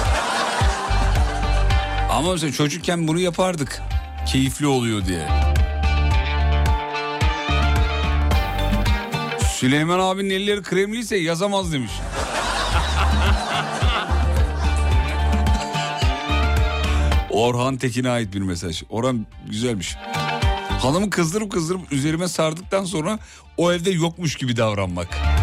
Ama mesela çocukken bunu yapardık. Keyifli oluyor diye. Süleyman abinin elleri kremliyse yazamaz demiş. Orhan Tekin'e ait bir mesaj. Orhan güzelmiş. Hanımı kızdırıp kızdırıp üzerime sardıktan sonra o evde yokmuş gibi davranmak.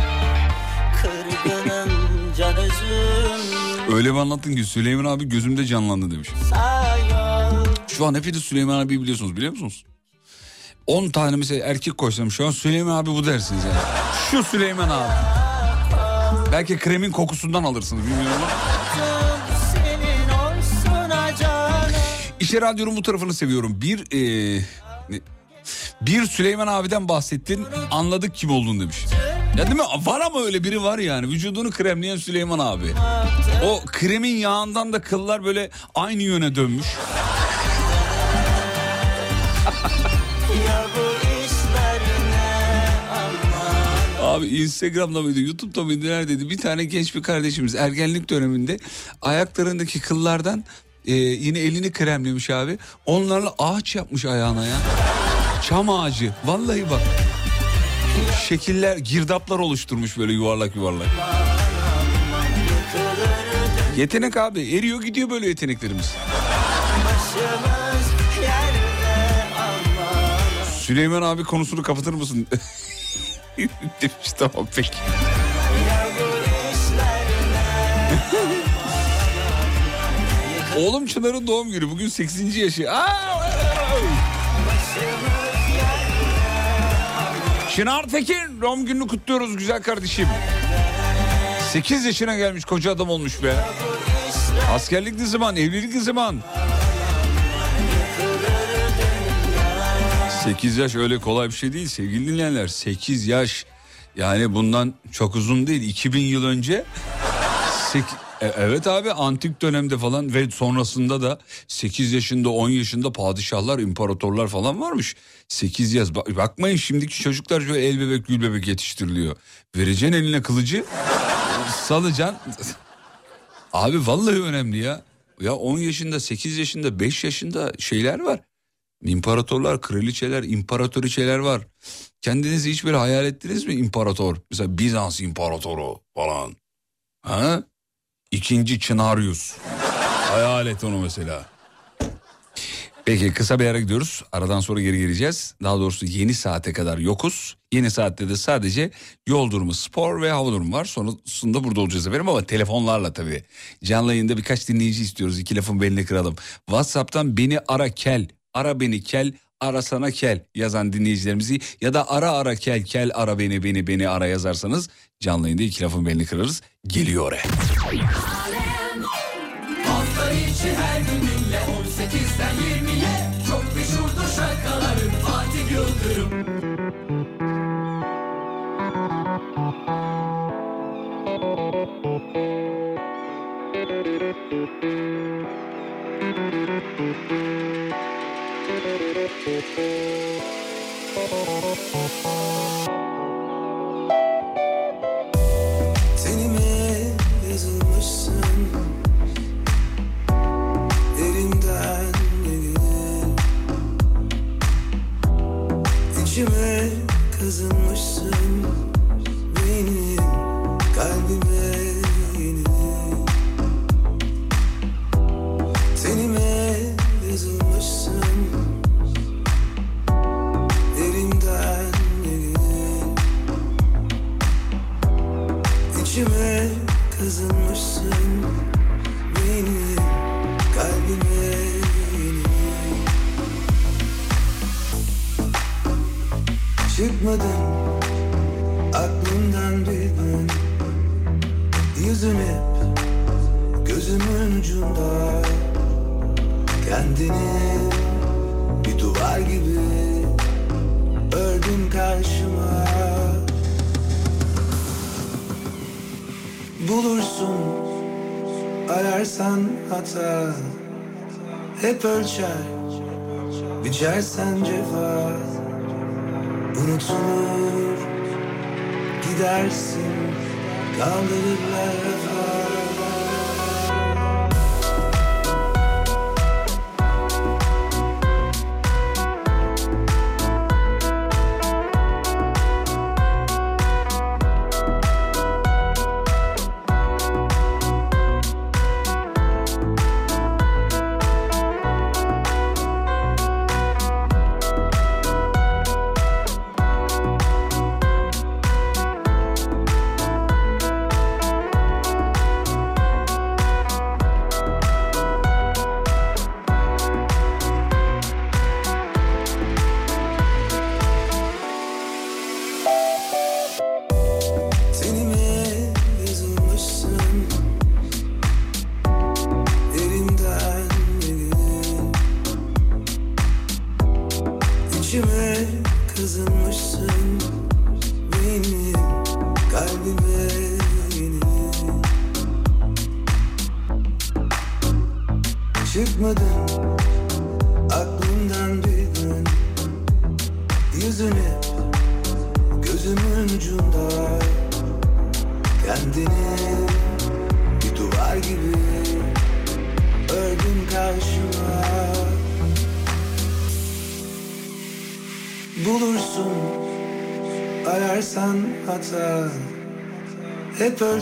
Öyle bir anlattın ki Süleyman abi gözümde canlandı demiş. Şu an hepiniz Süleyman abi biliyorsunuz biliyor musunuz? 10 tane mesela erkek koysam şu an Süleyman abi bu dersiniz yani. Şu Süleyman abi. Belki kremin kokusundan alırsınız bilmiyorum İşe radyonun bu tarafını seviyorum. Bir ne- bir Süleyman abiden bahsettin anladık kim olduğunu demiş. Ya değil mi? Var ama öyle biri var yani. Vücudunu kremleyen Süleyman abi. O kremin yağından da kıllar böyle aynı yöne dönmüş. Abi Instagram'da mıydı YouTube'da mıydı neredeydi bir tane genç bir kardeşimiz ergenlik döneminde ayaklarındaki kıllardan e, yine elini kremlemiş abi. Onlarla ağaç yapmış ayağına ya. Çam ağacı vallahi bak. Şekiller girdaplar oluşturmuş böyle yuvarlak yuvarlak. Yetenek abi eriyor gidiyor böyle yeteneklerimiz. Süleyman abi konusunu kapatır mısın? Demiş tamam peki. Oğlum Çınar'ın doğum günü bugün 8. yaşı. Aa! Çınar Tekin doğum gününü kutluyoruz güzel kardeşim. 8 yaşına gelmiş koca adam olmuş be. Askerlik ne zaman evlilik ne zaman? 8 yaş öyle kolay bir şey değil sevgili dinleyenler. 8 yaş yani bundan çok uzun değil 2000 yıl önce E, evet abi antik dönemde falan ve sonrasında da 8 yaşında 10 yaşında padişahlar imparatorlar falan varmış. 8 yaş Bak- bakmayın şimdiki çocuklar şöyle el bebek gül bebek yetiştiriliyor. Vereceksin eline kılıcı salacaksın. Abi vallahi önemli ya. Ya 10 yaşında 8 yaşında 5 yaşında şeyler var. İmparatorlar, kraliçeler, imparatoriçeler var. Kendinizi hiç böyle hayal ettiniz mi imparator? Mesela Bizans imparatoru falan. Ha? İkinci Çınarius. Hayal et onu mesela. Peki kısa bir ara gidiyoruz. Aradan sonra geri geleceğiz. Daha doğrusu yeni saate kadar yokuz. Yeni saatte de sadece yol durumu, spor ve hava durumu var. Sonrasında burada olacağız efendim ama telefonlarla tabii. Canlı yayında birkaç dinleyici istiyoruz. İki lafın belini kıralım. WhatsApp'tan beni ara kel, ara beni kel, ara sana kel yazan dinleyicilerimizi ya da ara ara kel kel ara beni beni beni ara yazarsanız canlı yayında iki lafın belini kırarız. Geliyor oraya.
Tenime yazılmışsın Derinden gelir? İçime kazınmışsın. Benim kazınmışsın Benim kalbime Çıkmadın aklımdan bir gün
Yüzün hep gözümün ucunda. Kendini bir duvar gibi ördün karşıma Bulursun. Ararsan hata. Hep ölçer. Biçersen cefa. Unutulur. Gidersin. Kaldırırlar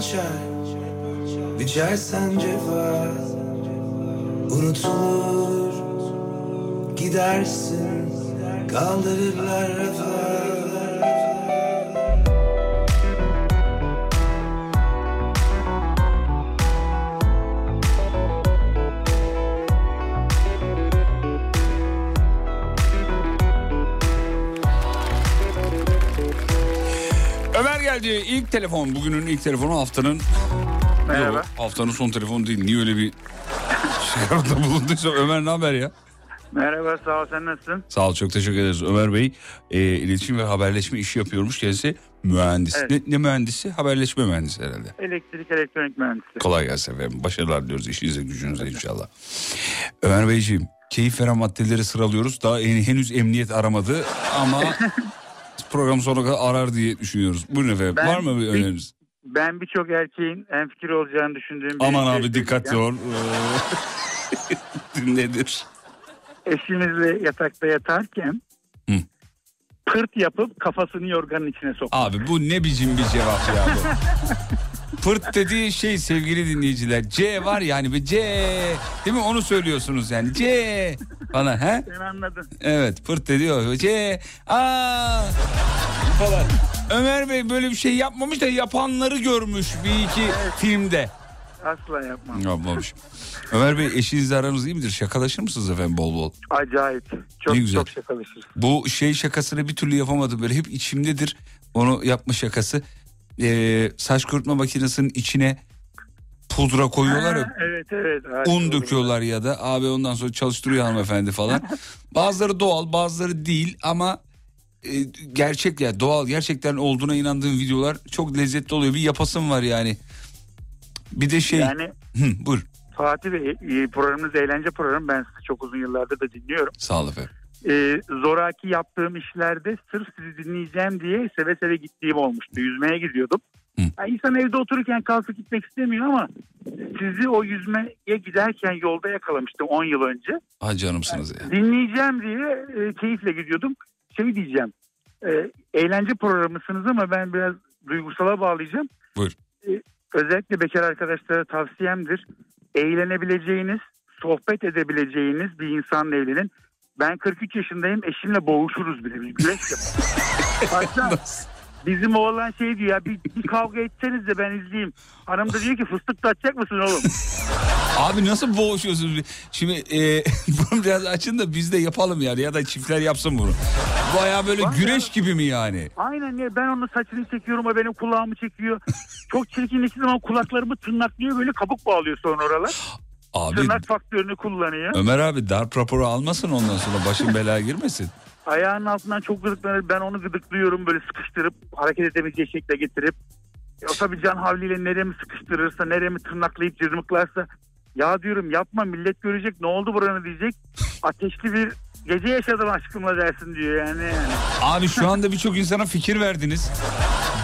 Hep ölçer biçersen cefa
İlk telefon. Bugünün ilk telefonu haftanın...
Merhaba.
Yok, haftanın son telefonu değil. Niye öyle bir şey bulunduysa Ömer ne haber ya?
Merhaba sağ ol sen nasılsın?
Sağ ol çok teşekkür ederiz. Ömer Bey e, iletişim ve haberleşme işi yapıyormuş. Kendisi mühendis.
Evet.
Ne, ne mühendisi? Haberleşme mühendisi herhalde.
Elektrik elektronik mühendisi.
Kolay gelsin efendim. Başarılar diliyoruz işinize gücünüze inşallah. Ömer Beyciğim keyif veren maddeleri sıralıyoruz. Daha en- henüz emniyet aramadı ama program sonuna kadar arar diye düşünüyoruz. Buyurun efendim.
Ben
Var mı bir öneriniz?
Ben birçok erkeğin en fikir olacağını düşündüğüm bir
Aman
şey
abi
söyleyeceğim.
ol. Ee, Nedir?
Eşimizle yatakta yatarken
Hı.
pırt yapıp kafasını yorganın içine sok.
Abi bu ne biçim bir cevap ya bu? Pırt dediği şey sevgili dinleyiciler. C var yani bir C. Değil mi onu söylüyorsunuz yani. C falan he?
Sen anladın.
Evet pırt ediyor. C. Aa falan. Ömer Bey böyle bir şey yapmamış da yapanları görmüş bir iki filmde.
Asla yapmam.
Yapmamış. Ömer Bey eşinizle aranız iyi midir? Şakalaşır mısınız efendim bol bol?
Acayip. Çok
Ne güzel.
çok şakalaşırız.
Bu şey şakasını bir türlü yapamadım. Böyle hep içimdedir. Onu yapma şakası. Ee, saç kurutma makinesinin içine pudra koyuyorlar ya.
Evet evet.
Un döküyorlar ya da abi ondan sonra çalıştırıyor hanımefendi falan. Bazıları doğal bazıları değil ama e, gerçek ya doğal gerçekten olduğuna inandığım videolar çok lezzetli oluyor. Bir yapasım var yani. Bir de şey
Yani
Hı, buyur
Fatih Bey e, programınız eğlence programı. Ben sizi çok uzun yıllardır da dinliyorum.
sağ ol efendim.
E, zoraki yaptığım işlerde sırf sizi dinleyeceğim diye seve seve gittiğim olmuştu. Yüzmeye gidiyordum.
Hı.
Yani insan evde otururken kalkıp gitmek istemiyor ama sizi o yüzmeye giderken yolda yakalamıştım 10 yıl önce.
Ha canımsınız ya.
Dinleyeceğim diye e, keyifle gidiyordum. Şey diyeceğim. e, eğlence programısınız ama ben biraz duygusala bağlayacağım.
Buyur.
E, özellikle bekar arkadaşlara tavsiyemdir. Eğlenebileceğiniz, sohbet edebileceğiniz bir insanla evlenin. Ben 43 yaşındayım eşimle boğuşuruz bile. Biz güreş yaparız. Hatta bizim oğlan şey diyor ya bir, bir kavga etseniz de ben izleyeyim. Hanım da diyor ki fıstık da atacak mısın oğlum?
Abi nasıl boğuşuyorsunuz? Şimdi e, bunu biraz açın da biz de yapalım yani ya da çiftler yapsın bunu. Baya böyle
Var
güreş gibi mi yani?
Aynen ya ben onun saçını çekiyorum o benim kulağımı çekiyor. Çok çirkinleştiği zaman kulaklarımı tırnaklıyor böyle kabuk bağlıyor sonra oralar.
Abi
Tırnak faktörünü kullanıyor.
Ömer abi darp raporu almasın ondan sonra başın belaya girmesin.
Ayağının altından çok gıdıklanır. Ben onu gıdıklıyorum böyle sıkıştırıp hareket edebileceği şekilde getirip. E, o tabii can havliyle neremi sıkıştırırsa neremi tırnaklayıp cırmıklarsa ya diyorum yapma millet görecek ne oldu buranı diyecek. Ateşli bir gece yaşadım aşkımla dersin diyor yani. yani.
Abi şu anda birçok insana fikir verdiniz.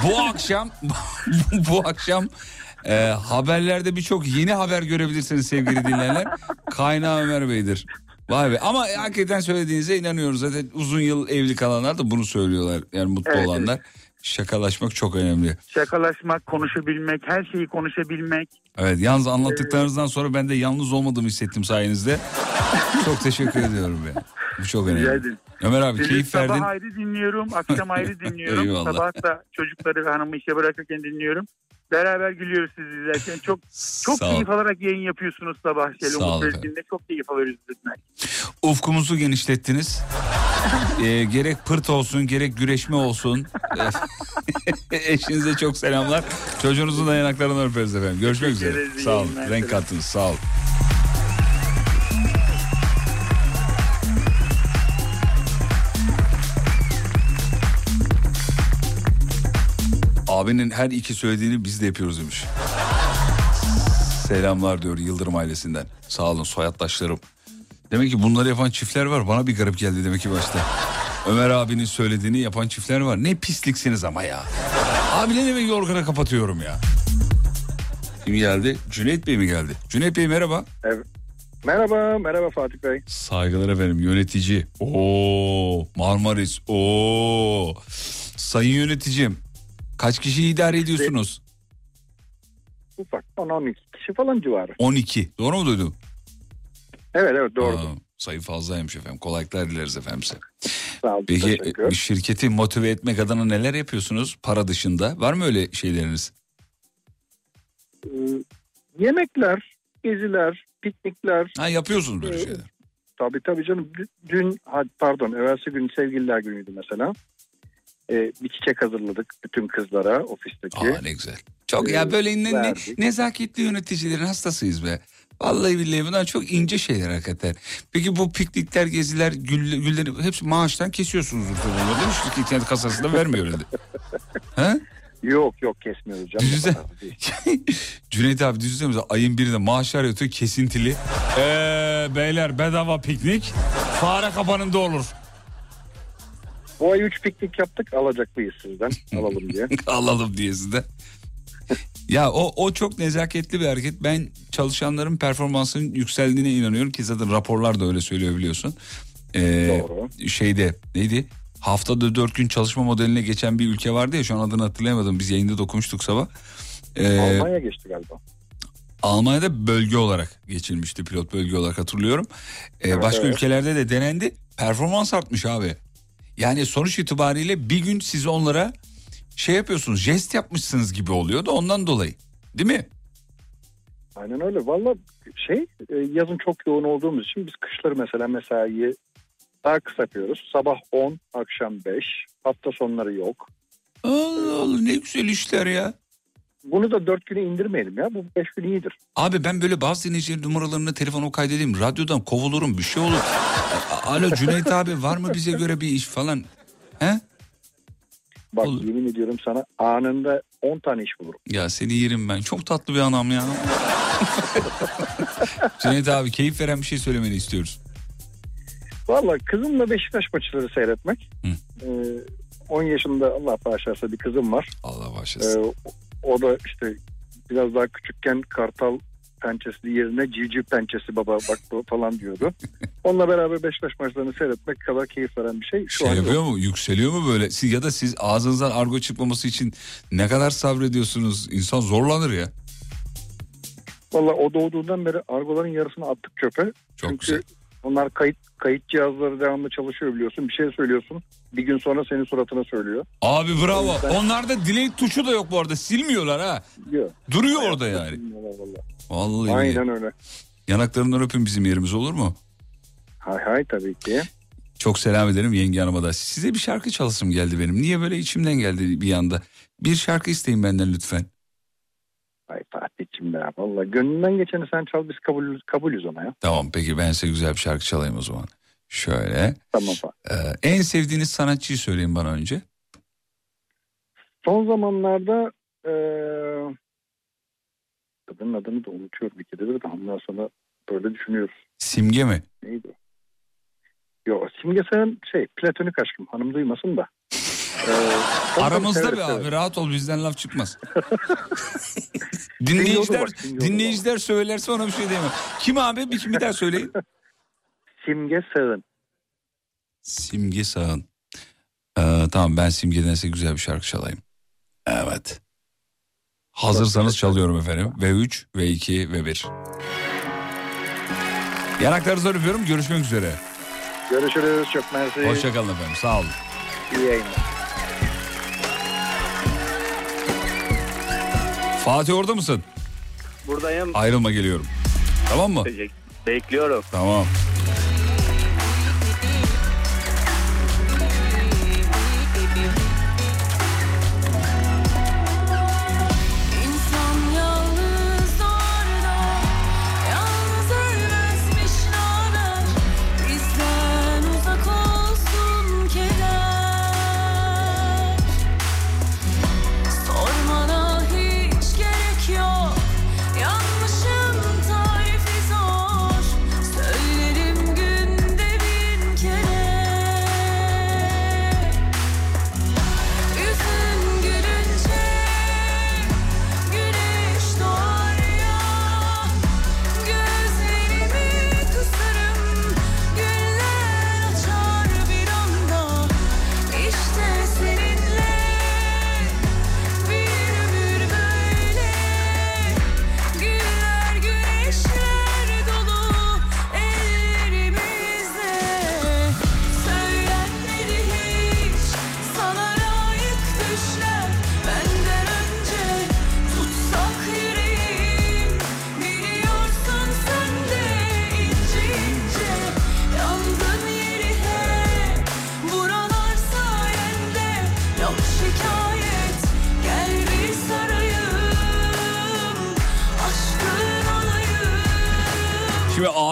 Bu akşam bu akşam e, haberlerde birçok yeni haber görebilirsiniz sevgili dinleyenler. Kaynağı Ömer Bey'dir. Vay be ama hakikaten söylediğinize inanıyoruz. Zaten uzun yıl evli kalanlar da bunu söylüyorlar. Yani mutlu
Evet,
olanlar. Şakalaşmak çok önemli.
Şakalaşmak, konuşabilmek, her şeyi konuşabilmek.
Evet yalnız anlattıklarınızdan sonra ben de yalnız olmadığımı hissettim sayenizde. çok teşekkür ediyorum ya. Bu çok
Rica
önemli.
ederim.
Ömer abi
Sizi
keyif
sabah
verdin.
ayrı dinliyorum, akşam ayrı dinliyorum. Sabah da çocukları ve hanımı işe bırakırken dinliyorum. Beraber gülüyoruz sizi izlerken. Çok çok
Sağ ol.
keyif alarak yayın yapıyorsunuz sabah. Şöyle
Sağ ol
Umut
efendim.
Bezgin'de çok keyif alıyoruz dinlerken.
Ufkumuzu genişlettiniz. Ee, gerek pırt olsun gerek güreşme olsun. Eşinize çok selamlar. Çocuğunuzun da yanaklarını öperiz efendim. Görüşmek üzere.
ederiz, iyi
Sağ olun. Renk kattınız sağ olun. Abinin her iki söylediğini biz de yapıyoruz demiş. Selamlar diyor Yıldırım ailesinden. Sağ olun soyaddaşlarım. Demek ki bunları yapan çiftler var. Bana bir garip geldi demek ki başta. Ömer abinin söylediğini yapan çiftler var. Ne pisliksiniz ama ya. Abilerini ve yorgana kapatıyorum ya. Kim geldi? Cüneyt Bey mi geldi? Cüneyt Bey merhaba.
Merhaba, merhaba Fatih Bey.
Saygılar efendim yönetici. Oo Marmaris. Oo. Sayın yöneticim. Kaç kişi idare ediyorsunuz?
Ufak 10-12 kişi falan civarı.
12. Doğru mu duydum?
Evet evet doğru.
Aa, sayı fazlaymış efendim. Kolaylıklar dileriz efendim size.
Sağ olun.
Peki e, şirketi motive etmek adına neler yapıyorsunuz para dışında? Var mı öyle şeyleriniz?
Ee, yemekler, geziler, piknikler.
Ha yapıyorsunuz böyle
Ee,
şeyler.
Tabii tabii canım. Dün- pardon evvelsi gün sevgililer günüydü mesela. Ee, bir çiçek hazırladık bütün kızlara ofisteki.
Aa ne güzel. Çok ya
Ee,
böyle ne, ne- nezaketli yöneticilerin hastasıyız be. Vallahi billahi bunlar çok ince şeyler hakikaten. Peki bu piknikler, geziler, gül, gülleri hepsi maaştan kesiyorsunuzdur tabii değil mi? Şirket kendi kasasında vermiyor herhalde. He?
Yok yok kesmiyoruz canım.
Düşünsene. Cüneyt abi düşünsene mesela ayın birinde maaşlar yatıyor kesintili. Ee, beyler bedava piknik fare kapanında olur.
Bu ay 3 piknik yaptık alacaklıyız sizden alalım diye.
Alalım diye size. ya o, o çok nezaketli bir hareket. Ben çalışanların performansının yükseldiğine inanıyorum ki zaten raporlar da öyle söylüyor biliyorsun. Ee,
Doğru.
Şeyde neydi? Haftada dört gün çalışma modeline geçen bir ülke vardı ya şu an adını hatırlayamadım. Biz yayında da okumuştuk sabah. Ee,
Almanya geçti galiba.
Almanya'da bölge olarak geçilmişti pilot bölge olarak hatırlıyorum. Ee,
Evet,
başka
evet.
ülkelerde de denendi. Performans artmış abi. Yani sonuç itibariyle bir gün siz onlara şey yapıyorsunuz jest yapmışsınız gibi oluyor da ondan dolayı. Değil mi?
Aynen öyle. Valla şey e, yazın çok yoğun olduğumuz için biz kışları mesela mesaiyi daha kısa yapıyoruz. Sabah 10, akşam 5. Hafta sonları yok.
Allah Allah ne güzel işler ya.
Bunu da 4 güne indirmeyelim ya. Bu 5 gün iyidir.
Abi ben böyle bazı dinleyicilerin numaralarını telefona kaydedeyim. Radyodan kovulurum bir şey olur. Alo Cüneyt abi var mı bize göre bir iş falan? He?
Bak yemin ediyorum sana anında 10 tane iş bulurum.
Ya seni yerim ben. Çok tatlı bir anam ya. Cüneyt abi keyif veren bir şey söylemeni istiyoruz.
Valla kızımla Beşiktaş maçları seyretmek. Ee, 10 yaşında Allah bağışlarsa bir kızım var.
Allah
Ee,
bağışlasın.
o- o da işte biraz daha küçükken kartal pençesi yerine civciv pençesi baba bak bu falan diyordu. Onunla beraber Beşiktaş maçlarını seyretmek kadar keyif veren bir şey şu
Şey
an
yapıyor
yok.
mu? Yükseliyor mu böyle? Siz, ya da siz ağzınızdan argo çıkmaması için ne kadar sabrediyorsunuz? İnsan zorlanır ya.
Valla o doğduğundan beri argoların yarısını attık çöpe.
Çok
Çünkü onlar kayıt kayıt cihazları devamlı çalışıyor biliyorsun. Bir şey söylüyorsun. Bir gün sonra senin suratına söylüyor.
Abi bravo.
O yüzden-
Onlarda delete tuşu da yok bu arada. Silmiyorlar ha.
Diyor.
Duruyor orada yani.
Vallahi.
Vallahi.
Aynen öyle.
Yanaklarından öpün bizim yerimiz olur mu?
Hay hay tabii ki.
Çok selam ederim yenge hanıma da. Size bir şarkı çalsım geldi benim. Niye böyle içimden geldi bir anda. Bir şarkı isteyin benden lütfen.
Ay Fatih'cim be. Valla gönlünden geçeni sen çal biz kabul, kabulüz ona ya.
Tamam peki ben size güzel bir şarkı çalayım o zaman. Şöyle.
Tamam Fatih.
Ee, en sevdiğiniz sanatçıyı söyleyin bana önce.
Son zamanlarda eee kadının adını da unutuyorum bir keredir de ondan sonra böyle düşünüyoruz.
Simge mi?
Neydi? Yok Simge Sayan şey platonik aşkım hanım duymasın da. Tabii
Aramızda
severim,
abi rahat ol bizden laf çıkmaz. Dinleyiciler
bak,
dinleyiciler söylerse ona bir şey diyemem. Kim abi bir, bir daha söyleyin.
Simge Sağın.
Simge Sağın. Ee, tamam ben Simge'den size güzel bir şarkı çalayım. Evet. Hazırsanız çalıyorum efendim. V3, V2, V1. Yanaklarınızı öpüyorum. Görüşmek üzere.
Görüşürüz çok mersi.
Hoşçakalın efendim. Sağ olun.
İyi yayınlar.
Fatih orada mısın?
Buradayım.
Ayrılma geliyorum. Tamam mı?
Teşekkür- Bekliyorum.
Tamam.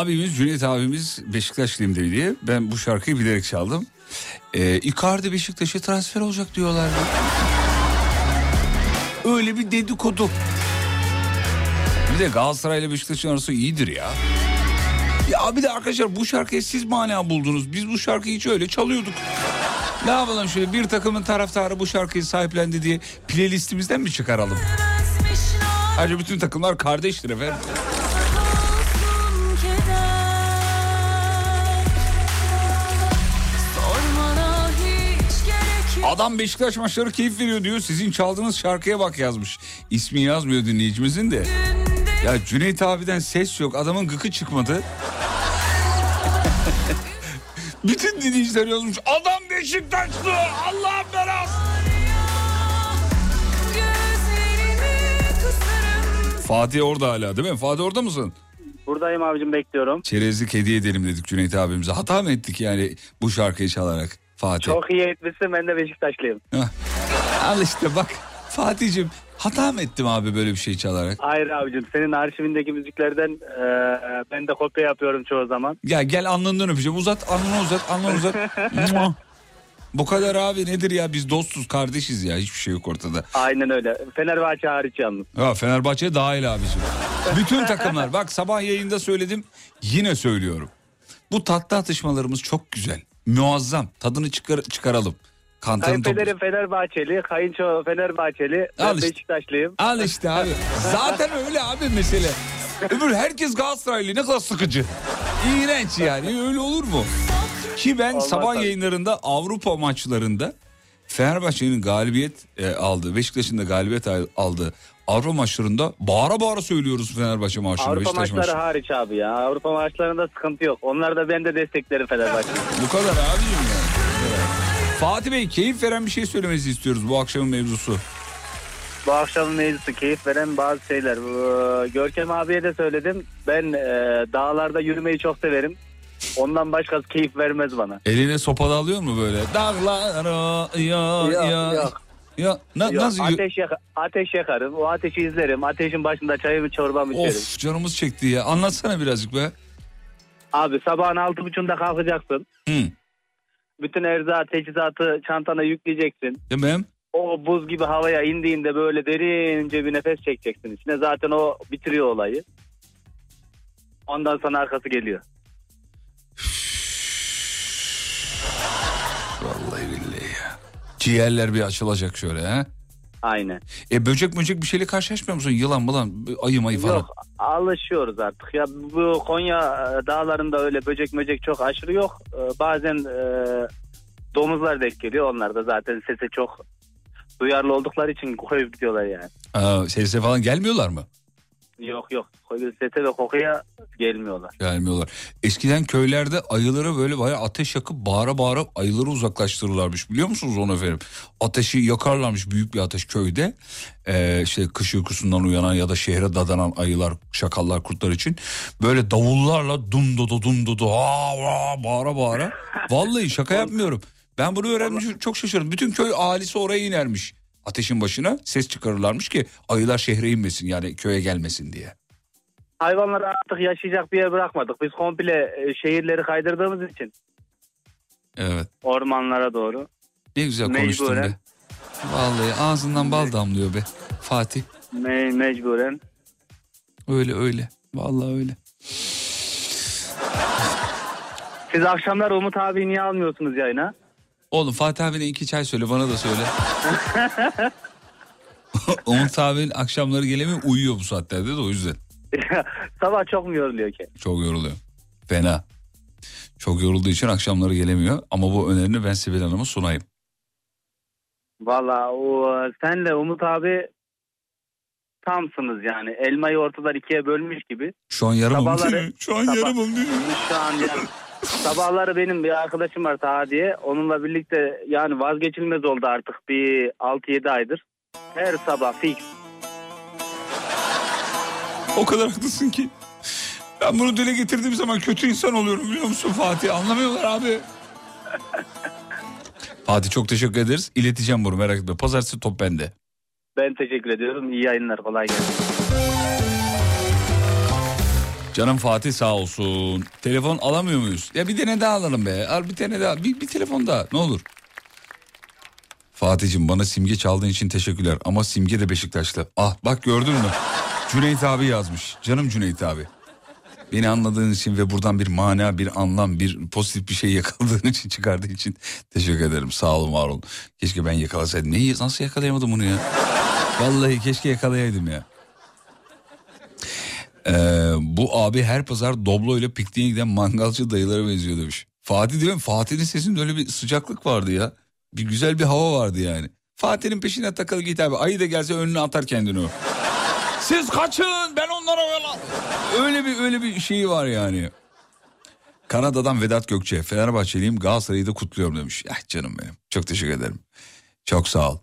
Abimiz Cüneyt abimiz Beşiktaşlıyım dedi diye ben bu şarkıyı bilerek çaldım. Ee, Icardi Beşiktaş'a transfer olacak diyorlar. Öyle bir dedikodu. Bir de Galatasaray ile Beşiktaş'ın arası iyidir ya. Ya bir de arkadaşlar bu şarkıyı siz mana buldunuz. Biz bu şarkıyı hiç öyle çalıyorduk. Ne yapalım şöyle bir takımın taraftarı bu şarkıyı sahiplendi diye playlistimizden mi çıkaralım? Ayrıca bütün takımlar kardeştir efendim. Adam Beşiktaş maçları keyif veriyor diyor. Sizin çaldığınız şarkıya bak yazmış. İsmi yazmıyor dinleyicimizin de. Ya Cüneyt abiden ses yok. Adamın gıkı çıkmadı. Bütün dinleyiciler yazmış. Adam Beşiktaşlı. Allah belası. Fatih orada hala değil mi? Fatih orada mısın?
Buradayım abicim bekliyorum.
Çerezlik hediye edelim dedik Cüneyt abimize. Hata mı ettik yani bu şarkıyı çalarak Fatih?
Çok iyi etmişsin ben de Beşiktaşlıyım.
Al işte bak Fatih'cim hata mı ettim abi böyle bir şey çalarak?
Hayır abicim senin arşivindeki müziklerden eee, ben de kopya yapıyorum çoğu zaman.
Ya gel alnından öpeceğim. Uzat alnını uzat alnını uzat. Bu kadar abi nedir ya biz dostuz kardeşiz ya hiçbir şey yok ortada.
Aynen öyle. Fenerbahçe hariç yalnız.
Ya Fenerbahçe dahil abicim. Bütün takımlar bak sabah yayında söyledim yine söylüyorum. Bu tatlı atışmalarımız çok güzel. Muazzam tadını çıkar, çıkaralım. Kantarın.
Kayınpederim Fenerbahçeli, kayınço Fenerbahçeli, ben
Al işte.
Beşiktaşlıyım.
Al işte abi. Zaten öyle abi mesele. Öbür herkes Galatasaraylı ne kadar sıkıcı. İğrenç yani öyle olur mu? Ki ben
Olmaz
sabah
tabii.
yayınlarında Avrupa maçlarında Fenerbahçe'nin galibiyet e, aldığı, Beşiktaş'ın da galibiyet al- aldığı Avrupa maçlarında bağıra bağıra söylüyoruz Fenerbahçe maçını,
Avrupa
Beşiktaş
maçları
maçını.
hariç abi ya. Avrupa maçlarında sıkıntı yok. Onlar da ben de desteklerim Fenerbahçe'yi.
Bu kadar abicim yani. Fatih Bey keyif veren bir şey söylemenizi istiyoruz bu akşamın mevzusu.
Bu akşamın mevzusu keyif veren bazı şeyler. Görkem abiye de söyledim. Ben e, dağlarda yürümeyi çok severim. Ondan başkası keyif vermez bana.
Eline sopa da alıyor mu böyle? Dağlara ya
Yok,
ya.
yok.
Ya na-
Yok,
nasıl?
ateş, yaka- ateş yakarım. O ateşi izlerim. Ateşin başında çayımı çorbamı içerim.
Of canımız çekti ya. Anlatsana birazcık be.
Abi sabahın altı buçuğunda kalkacaksın.
Hı.
Bütün erzak, teçhizatı çantana yükleyeceksin.
Tamam.
O buz gibi havaya indiğinde böyle derince bir nefes çekeceksin içine. Zaten o bitiriyor olayı. Ondan sonra arkası geliyor.
Ciğerler bir açılacak şöyle ha.
Aynen.
E böcek böcek bir şeyle karşılaşmıyor musun? Yılan mılan ayı mayı falan.
Yok alışıyoruz artık. Ya bu Konya e, dağlarında öyle böcek möcek çok aşırı yok. Ee, Bazen e, domuzlar denk geliyor. Onlar da zaten sese çok duyarlı oldukları için koyup gidiyorlar yani.
Aa, sesle falan gelmiyorlar mı?
Yok yok. Sese ve kokuya gelmiyorlar.
Gelmiyorlar. Eskiden köylerde ayıları böyle bayağı ateş yakıp bağıra bağıra ayıları uzaklaştırırlarmış. Biliyor musunuz onu efendim? Ateşi yakarlarmış büyük bir ateş köyde. Ee, işte kış uykusundan uyanan ya da şehre dadanan ayılar, şakallar, kurtlar için. Böyle davullarla dum dudu dum dudu aa, aa, bağıra bağıra. Vallahi şaka yapmıyorum. Ben bunu öğrenmiş çok şaşırdım. Bütün köy ahalisi oraya inermiş. Ateşin başına ses çıkarırlarmış ki ayılar şehre inmesin yani köye gelmesin diye.
Hayvanları artık yaşayacak bir yer bırakmadık. Biz komple e, şehirleri kaydırdığımız için
Evet.
ormanlara doğru.
Ne güzel konuştun
Mecburen.
be. Vallahi ağzından bal damlıyor be. Fatih.
Me- mecburen.
Öyle öyle. Vallahi öyle.
Siz akşamlar Umut abi niye almıyorsunuz yayına?
Oğlum Fatih abine iki çay söyle bana da söyle. Umut abinin akşamları gelemiyor uyuyor bu saatlerde de o yüzden.
Sabah çok mu yoruluyor ki?
Çok yoruluyor. Fena. Çok yorulduğu için akşamları gelemiyor. Ama bu önerini ben Sibel Hanım'a sunayım.
Valla o senle Umut abi tamsınız yani. Elmayı ortadan ikiye bölmüş gibi.
Şu an yarımım
Sabahları-?
Şu an
Sabah-
yarımım?
Şu an yarım. Sabahları benim bir arkadaşım var Taha diye. Onunla birlikte yani vazgeçilmez oldu artık bir 6-7 aydır. Her sabah fix.
O kadar haklısın ki. Ben bunu dile getirdiğim zaman kötü insan oluyorum biliyor musun Fatih? Anlamıyorlar abi. Fatih çok teşekkür ederiz. İleteceğim bunu merak etme. Pazartesi top bende.
Ben teşekkür ediyorum. İyi yayınlar. Kolay gelsin.
Canım Fatih sağ olsun. Telefon alamıyor muyuz? Ya bir tane daha alalım be. Al bir tane daha. Bir, bir telefon daha ne olur. Fatih'cim bana simge çaldığın için teşekkürler. Ama simge de Beşiktaşlı. Ah bak gördün mü? Cüneyt abi yazmış. Canım Cüneyt abi. Beni anladığın için ve buradan bir mana, bir anlam, bir pozitif bir şey yakaladığın için, çıkardığın için teşekkür ederim. Sağ olun, var olun. Keşke ben yakalasaydım. Neyi, nasıl yakalayamadım bunu ya? Vallahi keşke yakalayaydım ya. Ee, bu abi her pazar Doblo ile pikniğe giden mangalcı dayılara benziyor demiş. Fatih diyorum Fatih'in sesinde öyle bir sıcaklık vardı ya. Bir güzel bir hava vardı yani. Fatih'in peşine takılı git abi. Ayı da gelse önüne atar kendini o. Siz kaçın ben onlara öyle... Öyle bir öyle bir şey var yani. Kanada'dan Vedat Gökçe. Fenerbahçeliyim Galatasaray'ı da kutluyorum demiş. Ah canım benim. Çok teşekkür ederim. Çok sağ ol.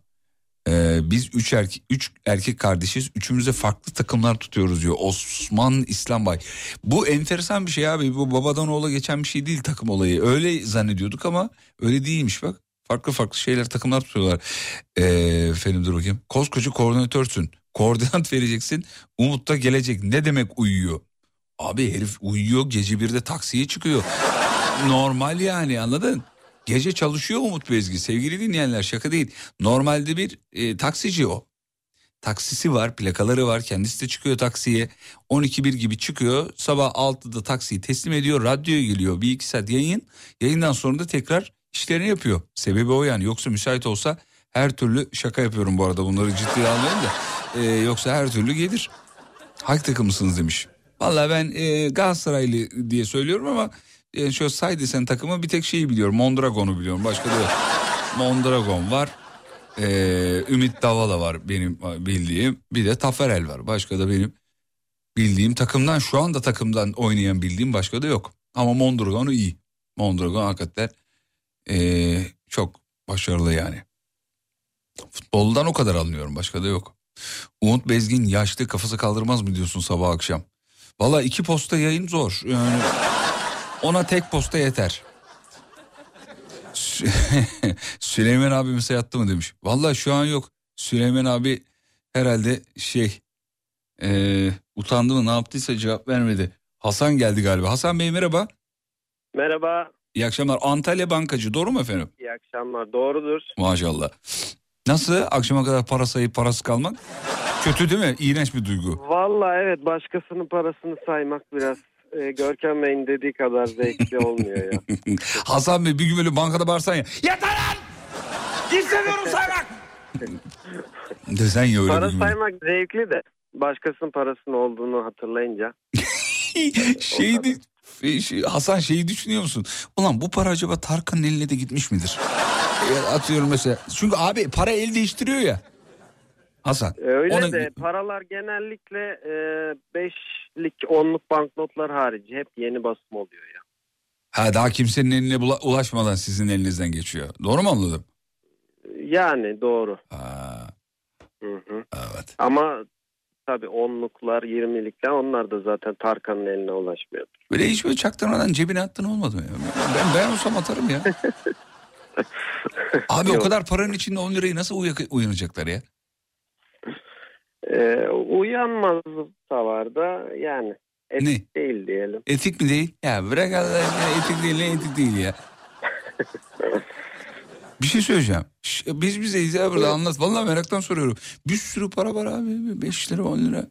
Ee, biz üç erkek, üç erkek kardeşiz. Üçümüze farklı takımlar tutuyoruz diyor. Osman İslambay. Bu enteresan bir şey abi. Bu babadan oğula geçen bir şey değil takım olayı. Öyle zannediyorduk ama öyle değilmiş bak. Farklı farklı şeyler takımlar tutuyorlar. Ee, efendim dur bakayım. Koskoca koordinatörsün. Koordinat vereceksin. Umut da gelecek. Ne demek uyuyor? Abi herif uyuyor gece birde taksiye çıkıyor. Normal yani anladın? Gece çalışıyor Umut Bezgi sevgili dinleyenler şaka değil. Normalde bir e, taksici o. Taksisi var plakaları var kendisi de çıkıyor taksiye. 12-1 gibi çıkıyor sabah 6'da taksiyi teslim ediyor radyoya geliyor bir iki saat yayın. Yayından sonra da tekrar işlerini yapıyor. Sebebi o yani yoksa müsait olsa her türlü şaka yapıyorum bu arada bunları ciddiye almayın da. E, yoksa her türlü gelir. Hangi takımısınız demiş. Vallahi ben e, Galatasaraylı diye söylüyorum ama e, şöyle say desen takımı bir tek şeyi biliyorum. Mondragon'u biliyorum. Başka da yok. Mondragon var. E, Ümit Davala var benim bildiğim. Bir de Taferel var. Başka da benim bildiğim takımdan şu anda takımdan oynayan bildiğim başka da yok. Ama Mondragon'u iyi. Mondragon hakikaten e, çok Başarılı yani. Futboldan o kadar anlıyorum başka da yok. Umut Bezgin yaşlı kafası kaldırmaz mı diyorsun sabah akşam? Valla iki posta yayın zor. Yani ona tek posta yeter. Sü- Süleyman abimiz yattı mı demiş. Valla şu an yok. Süleyman abi herhalde şey e, utandı mı ne yaptıysa cevap vermedi. Hasan geldi galiba. Hasan Bey merhaba.
Merhaba,
İyi akşamlar. Antalya Bankacı doğru mu efendim?
iyi akşamlar. Doğrudur.
Maşallah. Nasıl akşama kadar para sayıp parası kalmak? Kötü değil mi? İğrenç bir duygu.
Vallahi evet başkasının parasını saymak biraz e, Görkem Bey'in dediği kadar zevkli olmuyor ya.
Hasan Bey bir gün böyle bankada bağırsan ya. Yeter lan! İstemiyorum saymak! Desen ya öyle
Para
bir gün.
saymak zevkli de başkasının parasının olduğunu hatırlayınca.
Şeydi, şey, Hasan şeyi düşünüyor musun? Ulan bu para acaba Tarkan'ın eline de gitmiş midir? Atıyorum mesela. Çünkü abi para el değiştiriyor ya. Hasan.
E, Öyle
ona-
de paralar genellikle e, beşlik onluk banknotlar harici hep yeni basım oluyor ya.
Ha daha kimsenin eline bula- ulaşmadan sizin elinizden geçiyor. Doğru mu anladım?
Yani doğru.
Ha,
Hı hı.
evet.
Ama tabii onluklar, yirmilikler onlar da zaten Tarkan'ın eline ulaşmıyor.
Böyle hiç böyle çaktırmadan cebine attın olmadı mı? ya? Ben, ben olsam atarım ya. Abi o
Yok.
kadar paranın içinde 10 lirayı nasıl uya- uyanacaklar ya?
Ee, uyanmaz da var da yani etik değil diyelim.
Etik mi değil? Ya bırak Allah aşkına etik değil ne etik değil ya. Bir şey söyleyeceğim. Biz bizeyiz ya burada anlat. Vallahi meraktan soruyorum. Bir sürü para var abi. 5 lira 10 lira.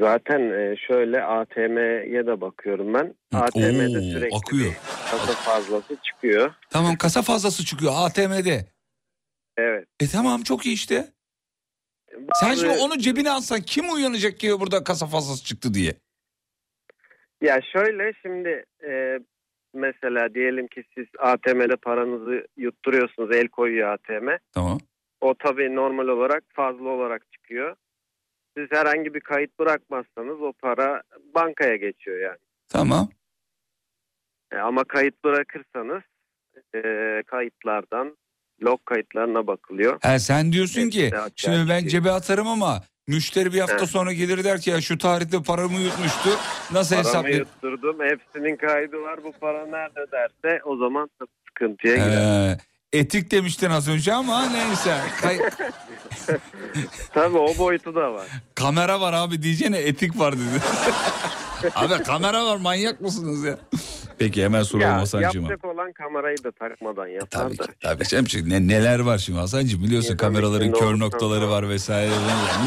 Zaten e, şöyle ATM'ye de bakıyorum ben. ATM'de
Oo,
sürekli
akıyor.
kasa fazlası çıkıyor.
Tamam kasa fazlası çıkıyor ATM'de.
Evet.
E tamam çok iyi işte. Sen şimdi onu cebine alsan kim uyanacak ki burada kasa fazlası çıktı diye?
Ya şöyle şimdi e, mesela diyelim ki siz ATM'de paranızı yutturuyorsunuz el koyuyor ATM.
Tamam.
O tabii normal olarak fazla olarak çıkıyor. Siz herhangi bir kayıt bırakmazsanız o para bankaya geçiyor yani.
Tamam.
E, ama kayıt bırakırsanız e, kayıtlardan log kayıtlarına bakılıyor.
Ha, sen diyorsun ki
Hepsi
şimdi ben
çıkıyor.
cebe atarım ama müşteri bir hafta
Evet.
sonra gelir der ki ya şu tarihte paramı yutmuştu. Nasıl
Paramı
hesaplayayım?
yutturdum. Hepsinin kaydı var. Bu para nerede derse o zaman sıkıntıya girer.
Ee, etik demiştin az önce ama neyse. Kay-
Tabii o boyutu da var.
kamera var abi diyeceğine etik var dedi. abi kamera var manyak mısınız ya? Peki hemen soralım
Ya,
Hasan'cığıma.
yapacak olan kamerayı da takmadan yapar da.
Tabii canım çünkü ne, neler var şimdi Hasan'cığım biliyorsun
İnsanın
kameraların kör noktaları var vesaire.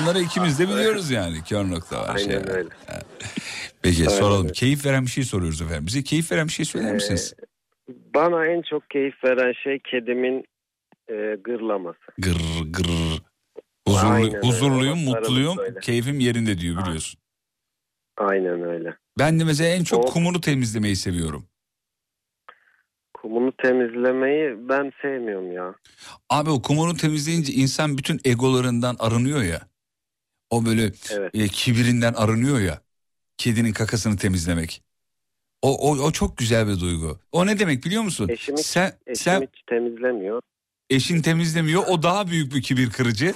Bunları ikimiz de biliyoruz yani kör nokta var. şey
Aynen
var.
öyle.
Peki
Aynen
soralım.
öyle.
Keyif veren bir şey soruyoruz efendim. Bize keyif veren bir şey söyler misiniz?
Bana en çok keyif veren şey kedimin e, gırlaması.
Gır gır. Huzurlu,
Aynen öyle.
huzurluyum,
sarılıp
mutluyum,
böyle.
keyfim yerinde diyor biliyorsun.
Aynen öyle.
Ben de mesela en çok
O-
kumunu temizlemeyi seviyorum.
Kumunu temizlemeyi ben sevmiyorum ya.
Abi o kumunu temizleyince insan bütün egolarından arınıyor ya. O böyle
Evet.
e, kibirinden arınıyor ya. Kedinin kakasını temizlemek. O, o, o çok güzel bir duygu. O ne demek biliyor musun?
Eşim hiç,
sen,
eşim
sen
hiç temizlemiyor.
eşin temizlemiyor. O daha büyük bir kibir kırıcı.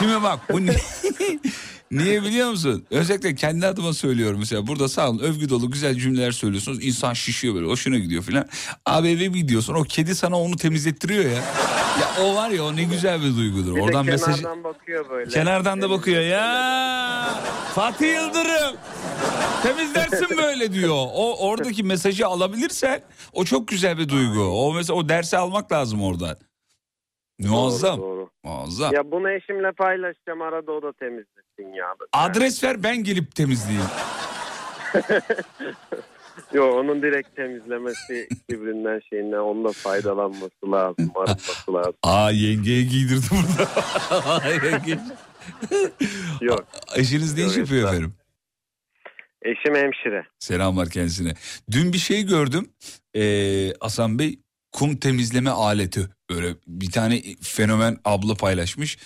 Şimdi bak bu ne? Niye biliyor musun? Özellikle kendi adıma söylüyorum mesela. Burada sağ olun övgü dolu güzel cümleler söylüyorsunuz. İnsan şişiyor böyle hoşuna gidiyor filan. Abi eve gidiyorsun o kedi sana onu temizlettiriyor ya. Ya o var ya o ne güzel bir duygudur.
Bir
Oradan mesaj...
kenardan bakıyor böyle.
Kenardan da bakıyor ya. Fatih Yıldırım temizlersin böyle diyor. O oradaki mesajı alabilirsen o çok güzel bir duygu. O mesela o dersi almak lazım oradan. Muazzam.
Doğru, doğru.
Muazzam.
Ya bunu eşimle paylaşacağım arada o da temizlesin ya.
Adres ver ben gelip temizleyeyim.
Yok onun direkt temizlemesi birbirinden şeyinden onunla faydalanması lazım, arınması lazım.
Aa yengeye giydirdi burada.
Yok.
Eşiniz ne iş yapıyor efendim?
Eşim hemşire.
Selam var kendisine. Dün bir şey gördüm. Ee, Hasan Bey kum temizleme aleti. Böyle bir tane fenomen abla paylaşmış.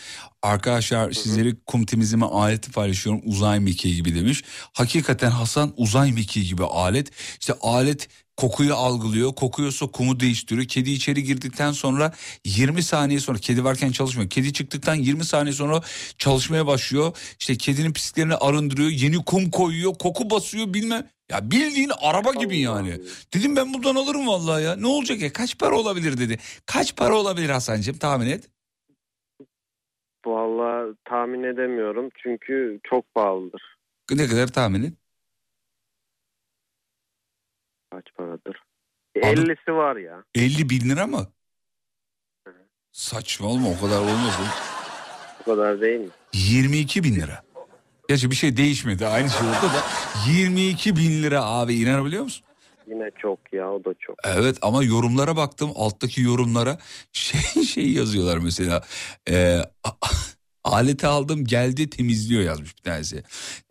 Arkadaşlar sizleri kum temizleme aleti paylaşıyorum. Uzay mekiği gibi demiş. Hakikaten Hasan uzay mekiği gibi alet. İşte alet kokuyu algılıyor. Kokuyorsa kumu değiştiriyor. Kedi içeri girdikten sonra 20 saniye sonra kedi varken çalışmıyor. Kedi çıktıktan 20 saniye sonra çalışmaya başlıyor. İşte kedinin pisliklerini arındırıyor. Yeni kum koyuyor. Koku basıyor bilmem. Ya bildiğin araba gibi yani. Dedim ben buradan alırım vallahi ya. Ne olacak ya? Kaç para olabilir dedi. Kaç para olabilir Hasan'cığım tahmin et.
Vallahi tahmin edemiyorum çünkü çok pahalıdır.
Ne kadar tahmin et.
Kaç paradır? 50'si var ya.
50 bin lira mı? Saçma olma o kadar olmaz. oğlum.
O kadar değil mi?
22 bin lira. Gerçi bir şey değişmedi aynı şey oldu da 22 bin lira abi inanabiliyor musun?
Yine çok ya o da çok.
Evet ama yorumlara baktım alttaki yorumlara şey şey yazıyorlar mesela e, a- aleti aldım geldi temizliyor yazmış bir tanesi.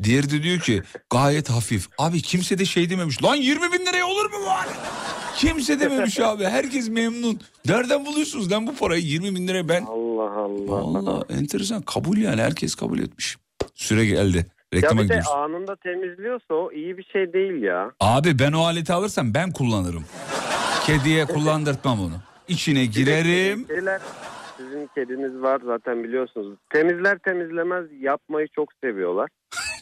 Diğeri de diyor ki gayet hafif. Abi kimse de şey dememiş lan 20 bin bu alet? Kimse dememiş abi herkes memnun. Nereden buluyorsunuz lan bu parayı 20 bin liraya ben?
Allah Allah.
Valla enteresan kabul yani herkes kabul etmiş. Süre geldi.
Ya
Reklama
bir de
gidiyoruz.
anında temizliyorsa o iyi bir şey değil ya.
Abi ben o aleti alırsam ben kullanırım. Kediye kullandırtmam onu. İçine girerim.
Kediler, sizin kediniz var zaten biliyorsunuz. Temizler temizlemez yapmayı çok seviyorlar.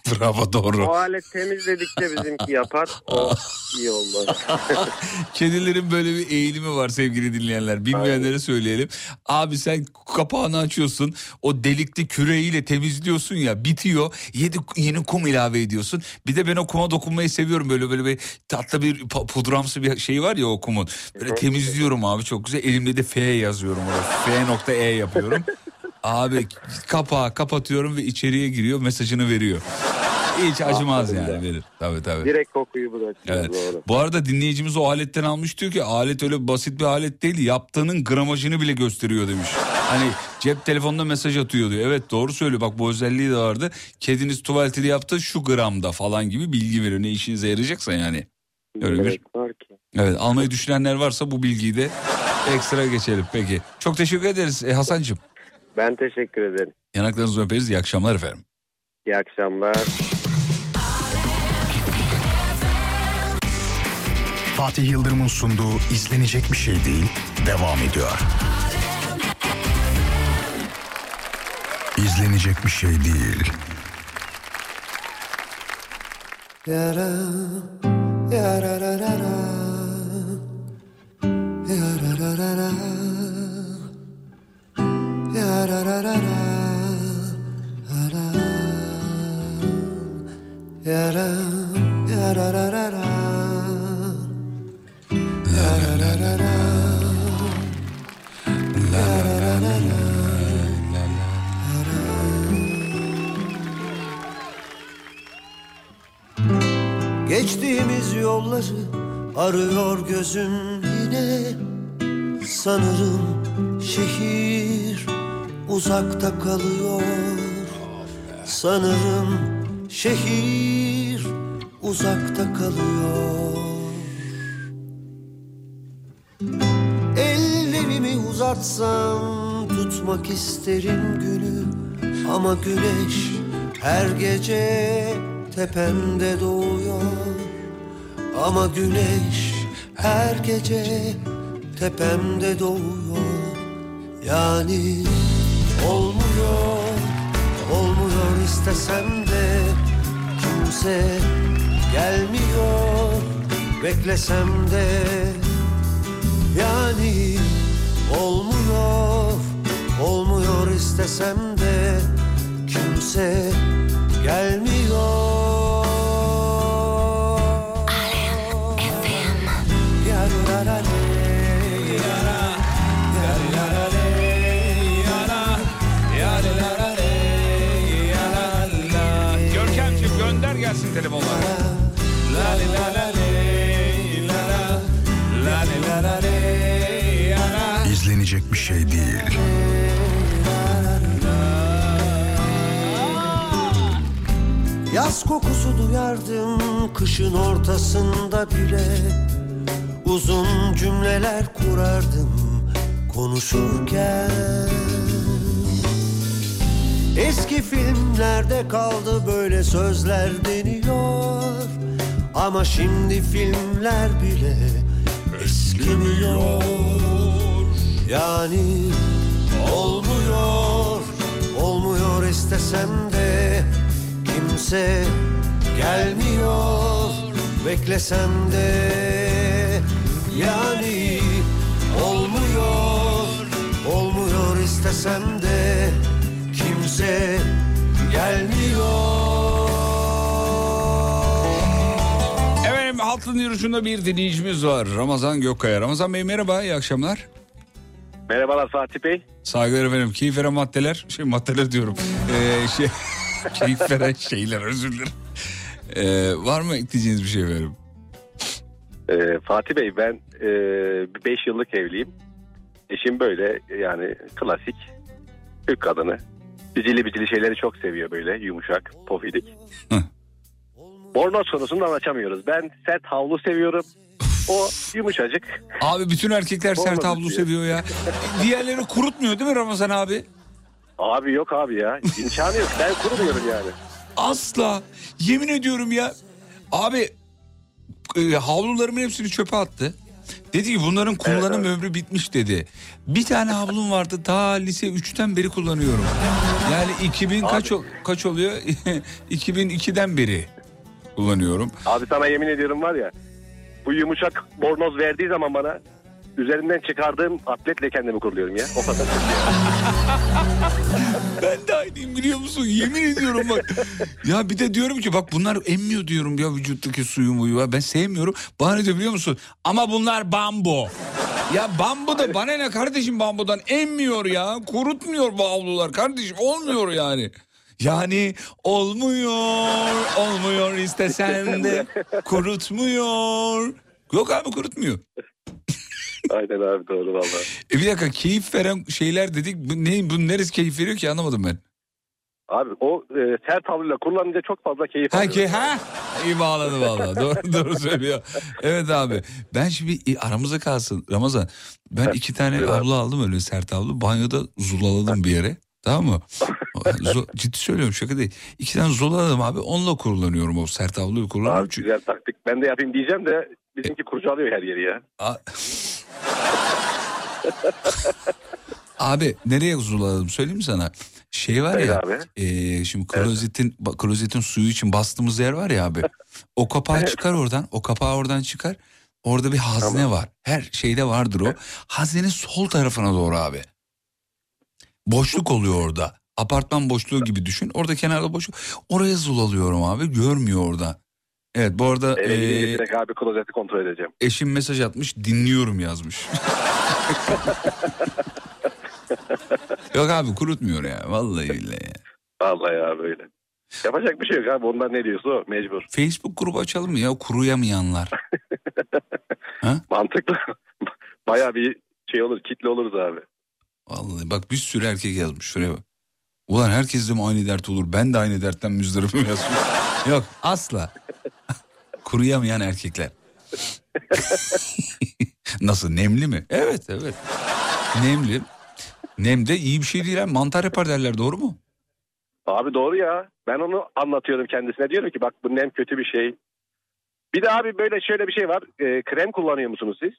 Bravo doğru.
O alet temizledikçe bizimki yapar. O iyi olmaz.
Kedilerin böyle bir eğilimi var sevgili dinleyenler. Bilmeyenlere söyleyelim. Abi sen kapağını açıyorsun. O delikli küreğiyle temizliyorsun ya bitiyor. Yedi, yeni kum ilave ediyorsun. Bir de ben o kuma dokunmayı seviyorum. Böyle böyle bir tatlı bir pudramsı bir şey var ya o kumun. Böyle temizliyorum abi çok güzel. Elimde de F yazıyorum. orada. F nokta E yapıyorum. Abi kapağı kapatıyorum ve içeriye giriyor mesajını veriyor. Hiç acımaz yani verir. Tabii tabii.
Direkt kokuyu bırakıyor.
Evet.
Doğru.
Bu arada dinleyicimiz o aletten almış diyor ki alet öyle basit bir alet değil yaptığının gramajını bile gösteriyor demiş. Hani cep telefonunda mesaj atıyor diyor. Evet doğru söylüyor bak bu özelliği de vardı. Kediniz tuvaletini yaptı şu gramda falan gibi bilgi veriyor. Ne işinize yarayacaksa yani. Öyle bir. Evet almayı düşünenler varsa bu bilgiyi de ekstra geçelim. Peki çok teşekkür ederiz e, Hasan'cığım.
Ben teşekkür ederim.
Yanaklarınızı öperiz. İyi akşamlar efendim.
İyi akşamlar.
Fatih Yıldırım'ın sunduğu izlenecek bir şey değil devam ediyor. İzlenecek bir şey değil.
Yara, yarararara, yarararara, yolları arıyor gözüm yine. Sanırım şehir uzakta kalıyor. Sanırım şehir uzakta kalıyor. Ellerimi uzatsam tutmak isterim günü Ama güneş her gece tepemde doğuyor Ama güneş her gece tepemde doğuyor. Yani olmuyor, olmuyor istesem de Kimse gelmiyor, beklesem de. Yani olmuyor, olmuyor istesem de Kimse gelmiyor
gönder gelsin telefonlar.
İzlenecek bir şey değil.
Yaz kokusu duyardım kışın ortasında bile. Uzun cümleler kurardım konuşurken Eski filmlerde kaldı böyle sözler deniyor Ama şimdi filmler bile eskimiyor. Yani olmuyor Olmuyor istesem de Kimse gelmiyor. Beklesem de Yani olmuyor Olmuyor istesem de Kimse gelmiyor
Efendim hattın yürüyüşünde bir dinleyicimiz var. Ramazan Gökkaya. Ramazan Bey merhaba, iyi akşamlar.
Merhabalar Fatih Bey.
Saygılar efendim. Keyif veren maddeler, şey maddeler diyorum. Ee, şey, keyif veren şeyler özür dilerim. Ee, var mı ekleyeceğiniz bir şey efendim?
Ee, Fatih Bey ben 5 yıllık evliyim. Eşim böyle yani klasik Türk kadını. Bicili bicili şeyleri çok seviyor böyle yumuşak, pofidik. Bornoz konusunu anlaşamıyoruz. Ben sert havlu seviyorum. O yumuşacık.
Abi bütün erkekler sert
Olmadı
havlu seviyor ya. Diğerleri kurutmuyor değil mi Ramazan abi?
Abi yok abi ya. İmkanı yok. Ben kurumuyorum yani.
Asla. Yemin ediyorum ya. Abi e, havlularımın hepsini çöpe attı. Dedi ki bunların kullanım ömrü bitmiş dedi. Bir tane havlum vardı daha lise 3'ten beri kullanıyorum. Yani 2000 kaç kaç oluyor? 2002'den beri kullanıyorum.
Abi sana yemin ediyorum var ya. Bu yumuşak bornoz verdiği zaman bana üzerinden çıkardığım atletle kendimi kuruluyorum ya. O kadar.
Ben de aynıyım biliyor musun? Yemin ediyorum bak. Ya bir de diyorum ki bak bunlar emmiyor diyorum ya vücuttaki suyu muyu. Ben sevmiyorum. Bana ne diyor biliyor musun? Ama bunlar bambu. Ya bambu da bana ne kardeşim bambudan emmiyor ya. Kurutmuyor bu havlular kardeşim. Olmuyor yani. Yani olmuyor, olmuyor istesen de kurutmuyor. Yok abi kurutmuyor.
Aynen abi doğru valla.
E bir dakika keyif veren şeyler dedik. Bu, ne, bu neresi keyif veriyor ki anlamadım ben.
Abi o e, sert havluyla kullanınca çok fazla keyif
Ha ki ha iyi bağladı valla doğru doğru söylüyor. Evet abi ben şimdi e, aramıza kalsın Ramazan ben iki tane havlu aldım öyle sert havlu banyoda zulaladım bir yere tamam mı? Ciddi söylüyorum şaka değil. İki tane zulaladım abi onunla kullanıyorum o sert havluyu kullanıyorum.
Abi güzel taktik. Ben de yapayım diyeceğim de bizimki kurcalıyor her yeri ya.
A- Abi nereye zulaladım söyleyeyim mi sana? Şey var
Söyle
ya
abi.
e, şimdi klozetin ba- klozetin suyu için bastığımız yer var ya abi. O kapağı çıkar oradan o kapağı oradan çıkar. Orada bir hazne var. Her şeyde vardır o. Haznenin sol tarafına doğru abi. Boşluk oluyor orada. Apartman boşluğu gibi düşün. Orada kenarda boşluk. Oraya zulalıyorum abi. Görmüyor orada. Evet bu arada
Eve
e,
gidince direkt abi klozeti kontrol edeceğim.
eşim mesaj atmış dinliyorum yazmış. Yok abi kurutmuyor ya vallahi billahi ya.
Vallahi ya böyle. Yapacak bir şey yok abi ondan ne diyorsa o mecbur.
Facebook grubu açalım mı ya kuruyamayanlar?
Mantıklı. Baya bir şey olur kitle oluruz abi.
Vallahi bak bir sürü erkek yazmış şuraya bak. Ulan herkes de mi aynı dert olur? Ben de aynı dertten müzdaripim yazmış. Yok asla. Kuruyamayan erkekler. Nasıl nemli mi? Evet evet. Nemli. Nem de iyi bir şey değil. ha. Mantar yapar derler doğru mu?
Abi doğru ya. Ben onu anlatıyorum kendisine. Diyorum ki bak bu nem kötü bir şey. Bir de abi böyle şöyle bir şey var. Ee, krem kullanıyor musunuz siz?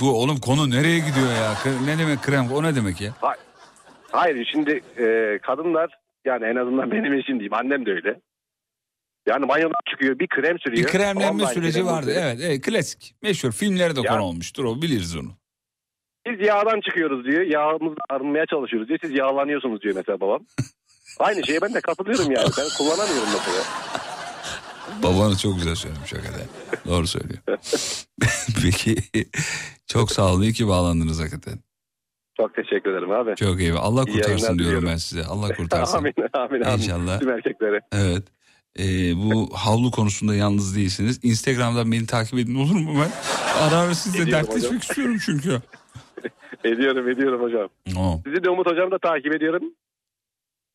Bu oğlum konu nereye gidiyor ya? Ne demek krem? O ne demek ya?
Hayır. Hayır şimdi e, kadınlar yani en azından benim eşim diyeyim annem de öyle. Yani banyodan çıkıyor bir krem sürüyor.
Bir kremlenme süreci
krem
vardı.
sürüyor.
Evet, evet klasik. Meşhur filmlere de
Ya-
konu olmuştur o biliriz onu.
Biz yağdan çıkıyoruz diyor. Yağımızla arınmaya çalışıyoruz diyor. Siz yağlanıyorsunuz diyor mesela babam. Aynı şeye ben de katılıyorum yani. Ben kullanamıyorum mesela.
Babanı çok güzel söylemiş hakikaten. Doğru söylüyor. Peki çok sağ olun. İyi ki bağlandınız hakikaten.
Çok teşekkür ederim abi.
Çok iyi. Allah
İyi
kurtarsın
yayınlar
diyorum
diliyorum.
ben size. Allah kurtarsın.
amin amin amin.
İnşallah.
Tüm erkeklere.
Evet. Ee, bu havlu konusunda yalnız değilsiniz. Instagram'dan beni takip edin olur mu ben? Ara ara sizle dertleşmek istiyorum çünkü.
Ediyorum ediyorum hocam.
Tamam.
Sizi de Umut hocam da takip ediyorum.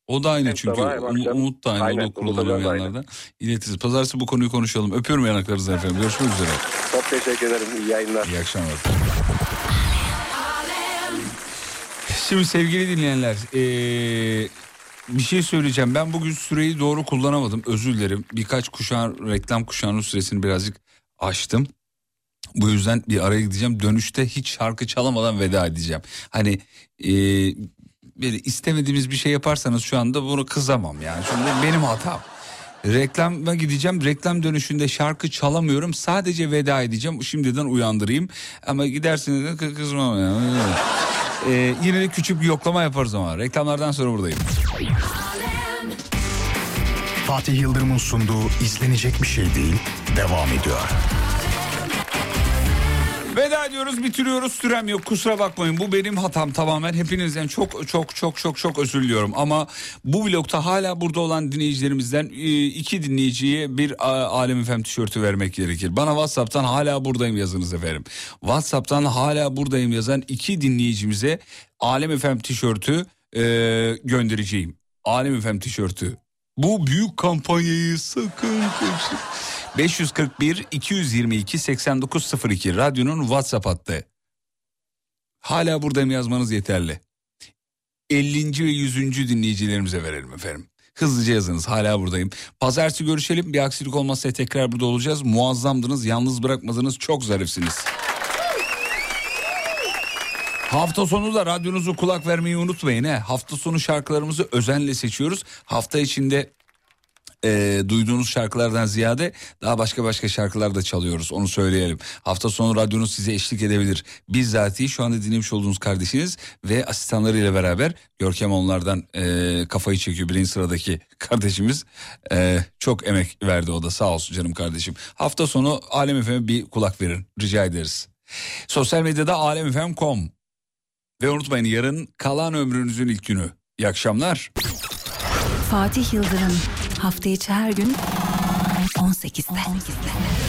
O da aynı
Hem
çünkü.
sabah
Um-. Umut da aynı.
Aynen,
o da kullanamayanlardan. İletiriz. Pazartesi bu konuyu konuşalım. Öpüyorum yanaklarınızı efendim. Görüşmek üzere.
Çok teşekkür ederim. İyi yayınlar.
İyi akşamlar. Şimdi sevgili dinleyenler, ee, bir şey söyleyeceğim. Ben bugün süreyi doğru kullanamadım. Özür dilerim. Birkaç kuşağın reklam kuşağının süresini birazcık aştım. Bu yüzden bir araya gideceğim. Dönüşte hiç şarkı çalamadan veda edeceğim. Hani e, böyle istemediğimiz bir şey yaparsanız şu anda bunu kızamam yani. Çünkü benim hatam. Reklama gideceğim. Reklam dönüşünde şarkı çalamıyorum. Sadece veda edeceğim. Şimdiden uyandırayım. Ama gidersiniz de kı- kızmam yani. Ee, yine de küçük bir yoklama yaparız ama. Reklamlardan sonra buradayım.
Fatih Yıldırım'ın sunduğu izlenecek bir şey değil devam ediyor.
Veda ediyoruz bitiriyoruz sürem yok kusura bakmayın bu benim hatam tamamen hepinizden çok çok çok çok çok özür diliyorum ama bu blokta hala burada olan dinleyicilerimizden e, iki dinleyiciye bir Alem Efem tişörtü vermek gerekir. Bana Whatsapp'tan hala buradayım yazınız efendim. Whatsapp'tan hala buradayım yazan iki dinleyicimize Alem Efem tişörtü e, göndereceğim. Alem Efem tişörtü. Bu büyük kampanyayı sakın kaçırmayın. 541 222 8902 radyonun WhatsApp hattı. Hala buradayım yazmanız yeterli. 50. ve 100. dinleyicilerimize verelim efendim. Hızlıca yazınız hala buradayım. Pazartesi görüşelim bir aksilik olmazsa tekrar burada olacağız. Muazzamdınız yalnız bırakmadınız çok zarifsiniz. Hafta sonu da radyonuzu kulak vermeyi unutmayın. He. Hafta sonu şarkılarımızı özenle seçiyoruz. Hafta içinde e, duyduğunuz şarkılardan ziyade daha başka başka şarkılar da çalıyoruz onu söyleyelim. Hafta sonu radyonuz size eşlik edebilir. Bizzatihi şu anda dinlemiş olduğunuz kardeşiniz ve asistanlarıyla beraber Görkem onlardan e, kafayı çekiyor birinci sıradaki kardeşimiz. E, çok emek verdi o da sağ olsun canım kardeşim. Hafta sonu Alem FM'e bir kulak verin rica ederiz. Sosyal medyada alemfm.com ve unutmayın yarın kalan ömrünüzün ilk günü. İyi akşamlar.
Fatih Yıldırım hafta içi her gün 18'de.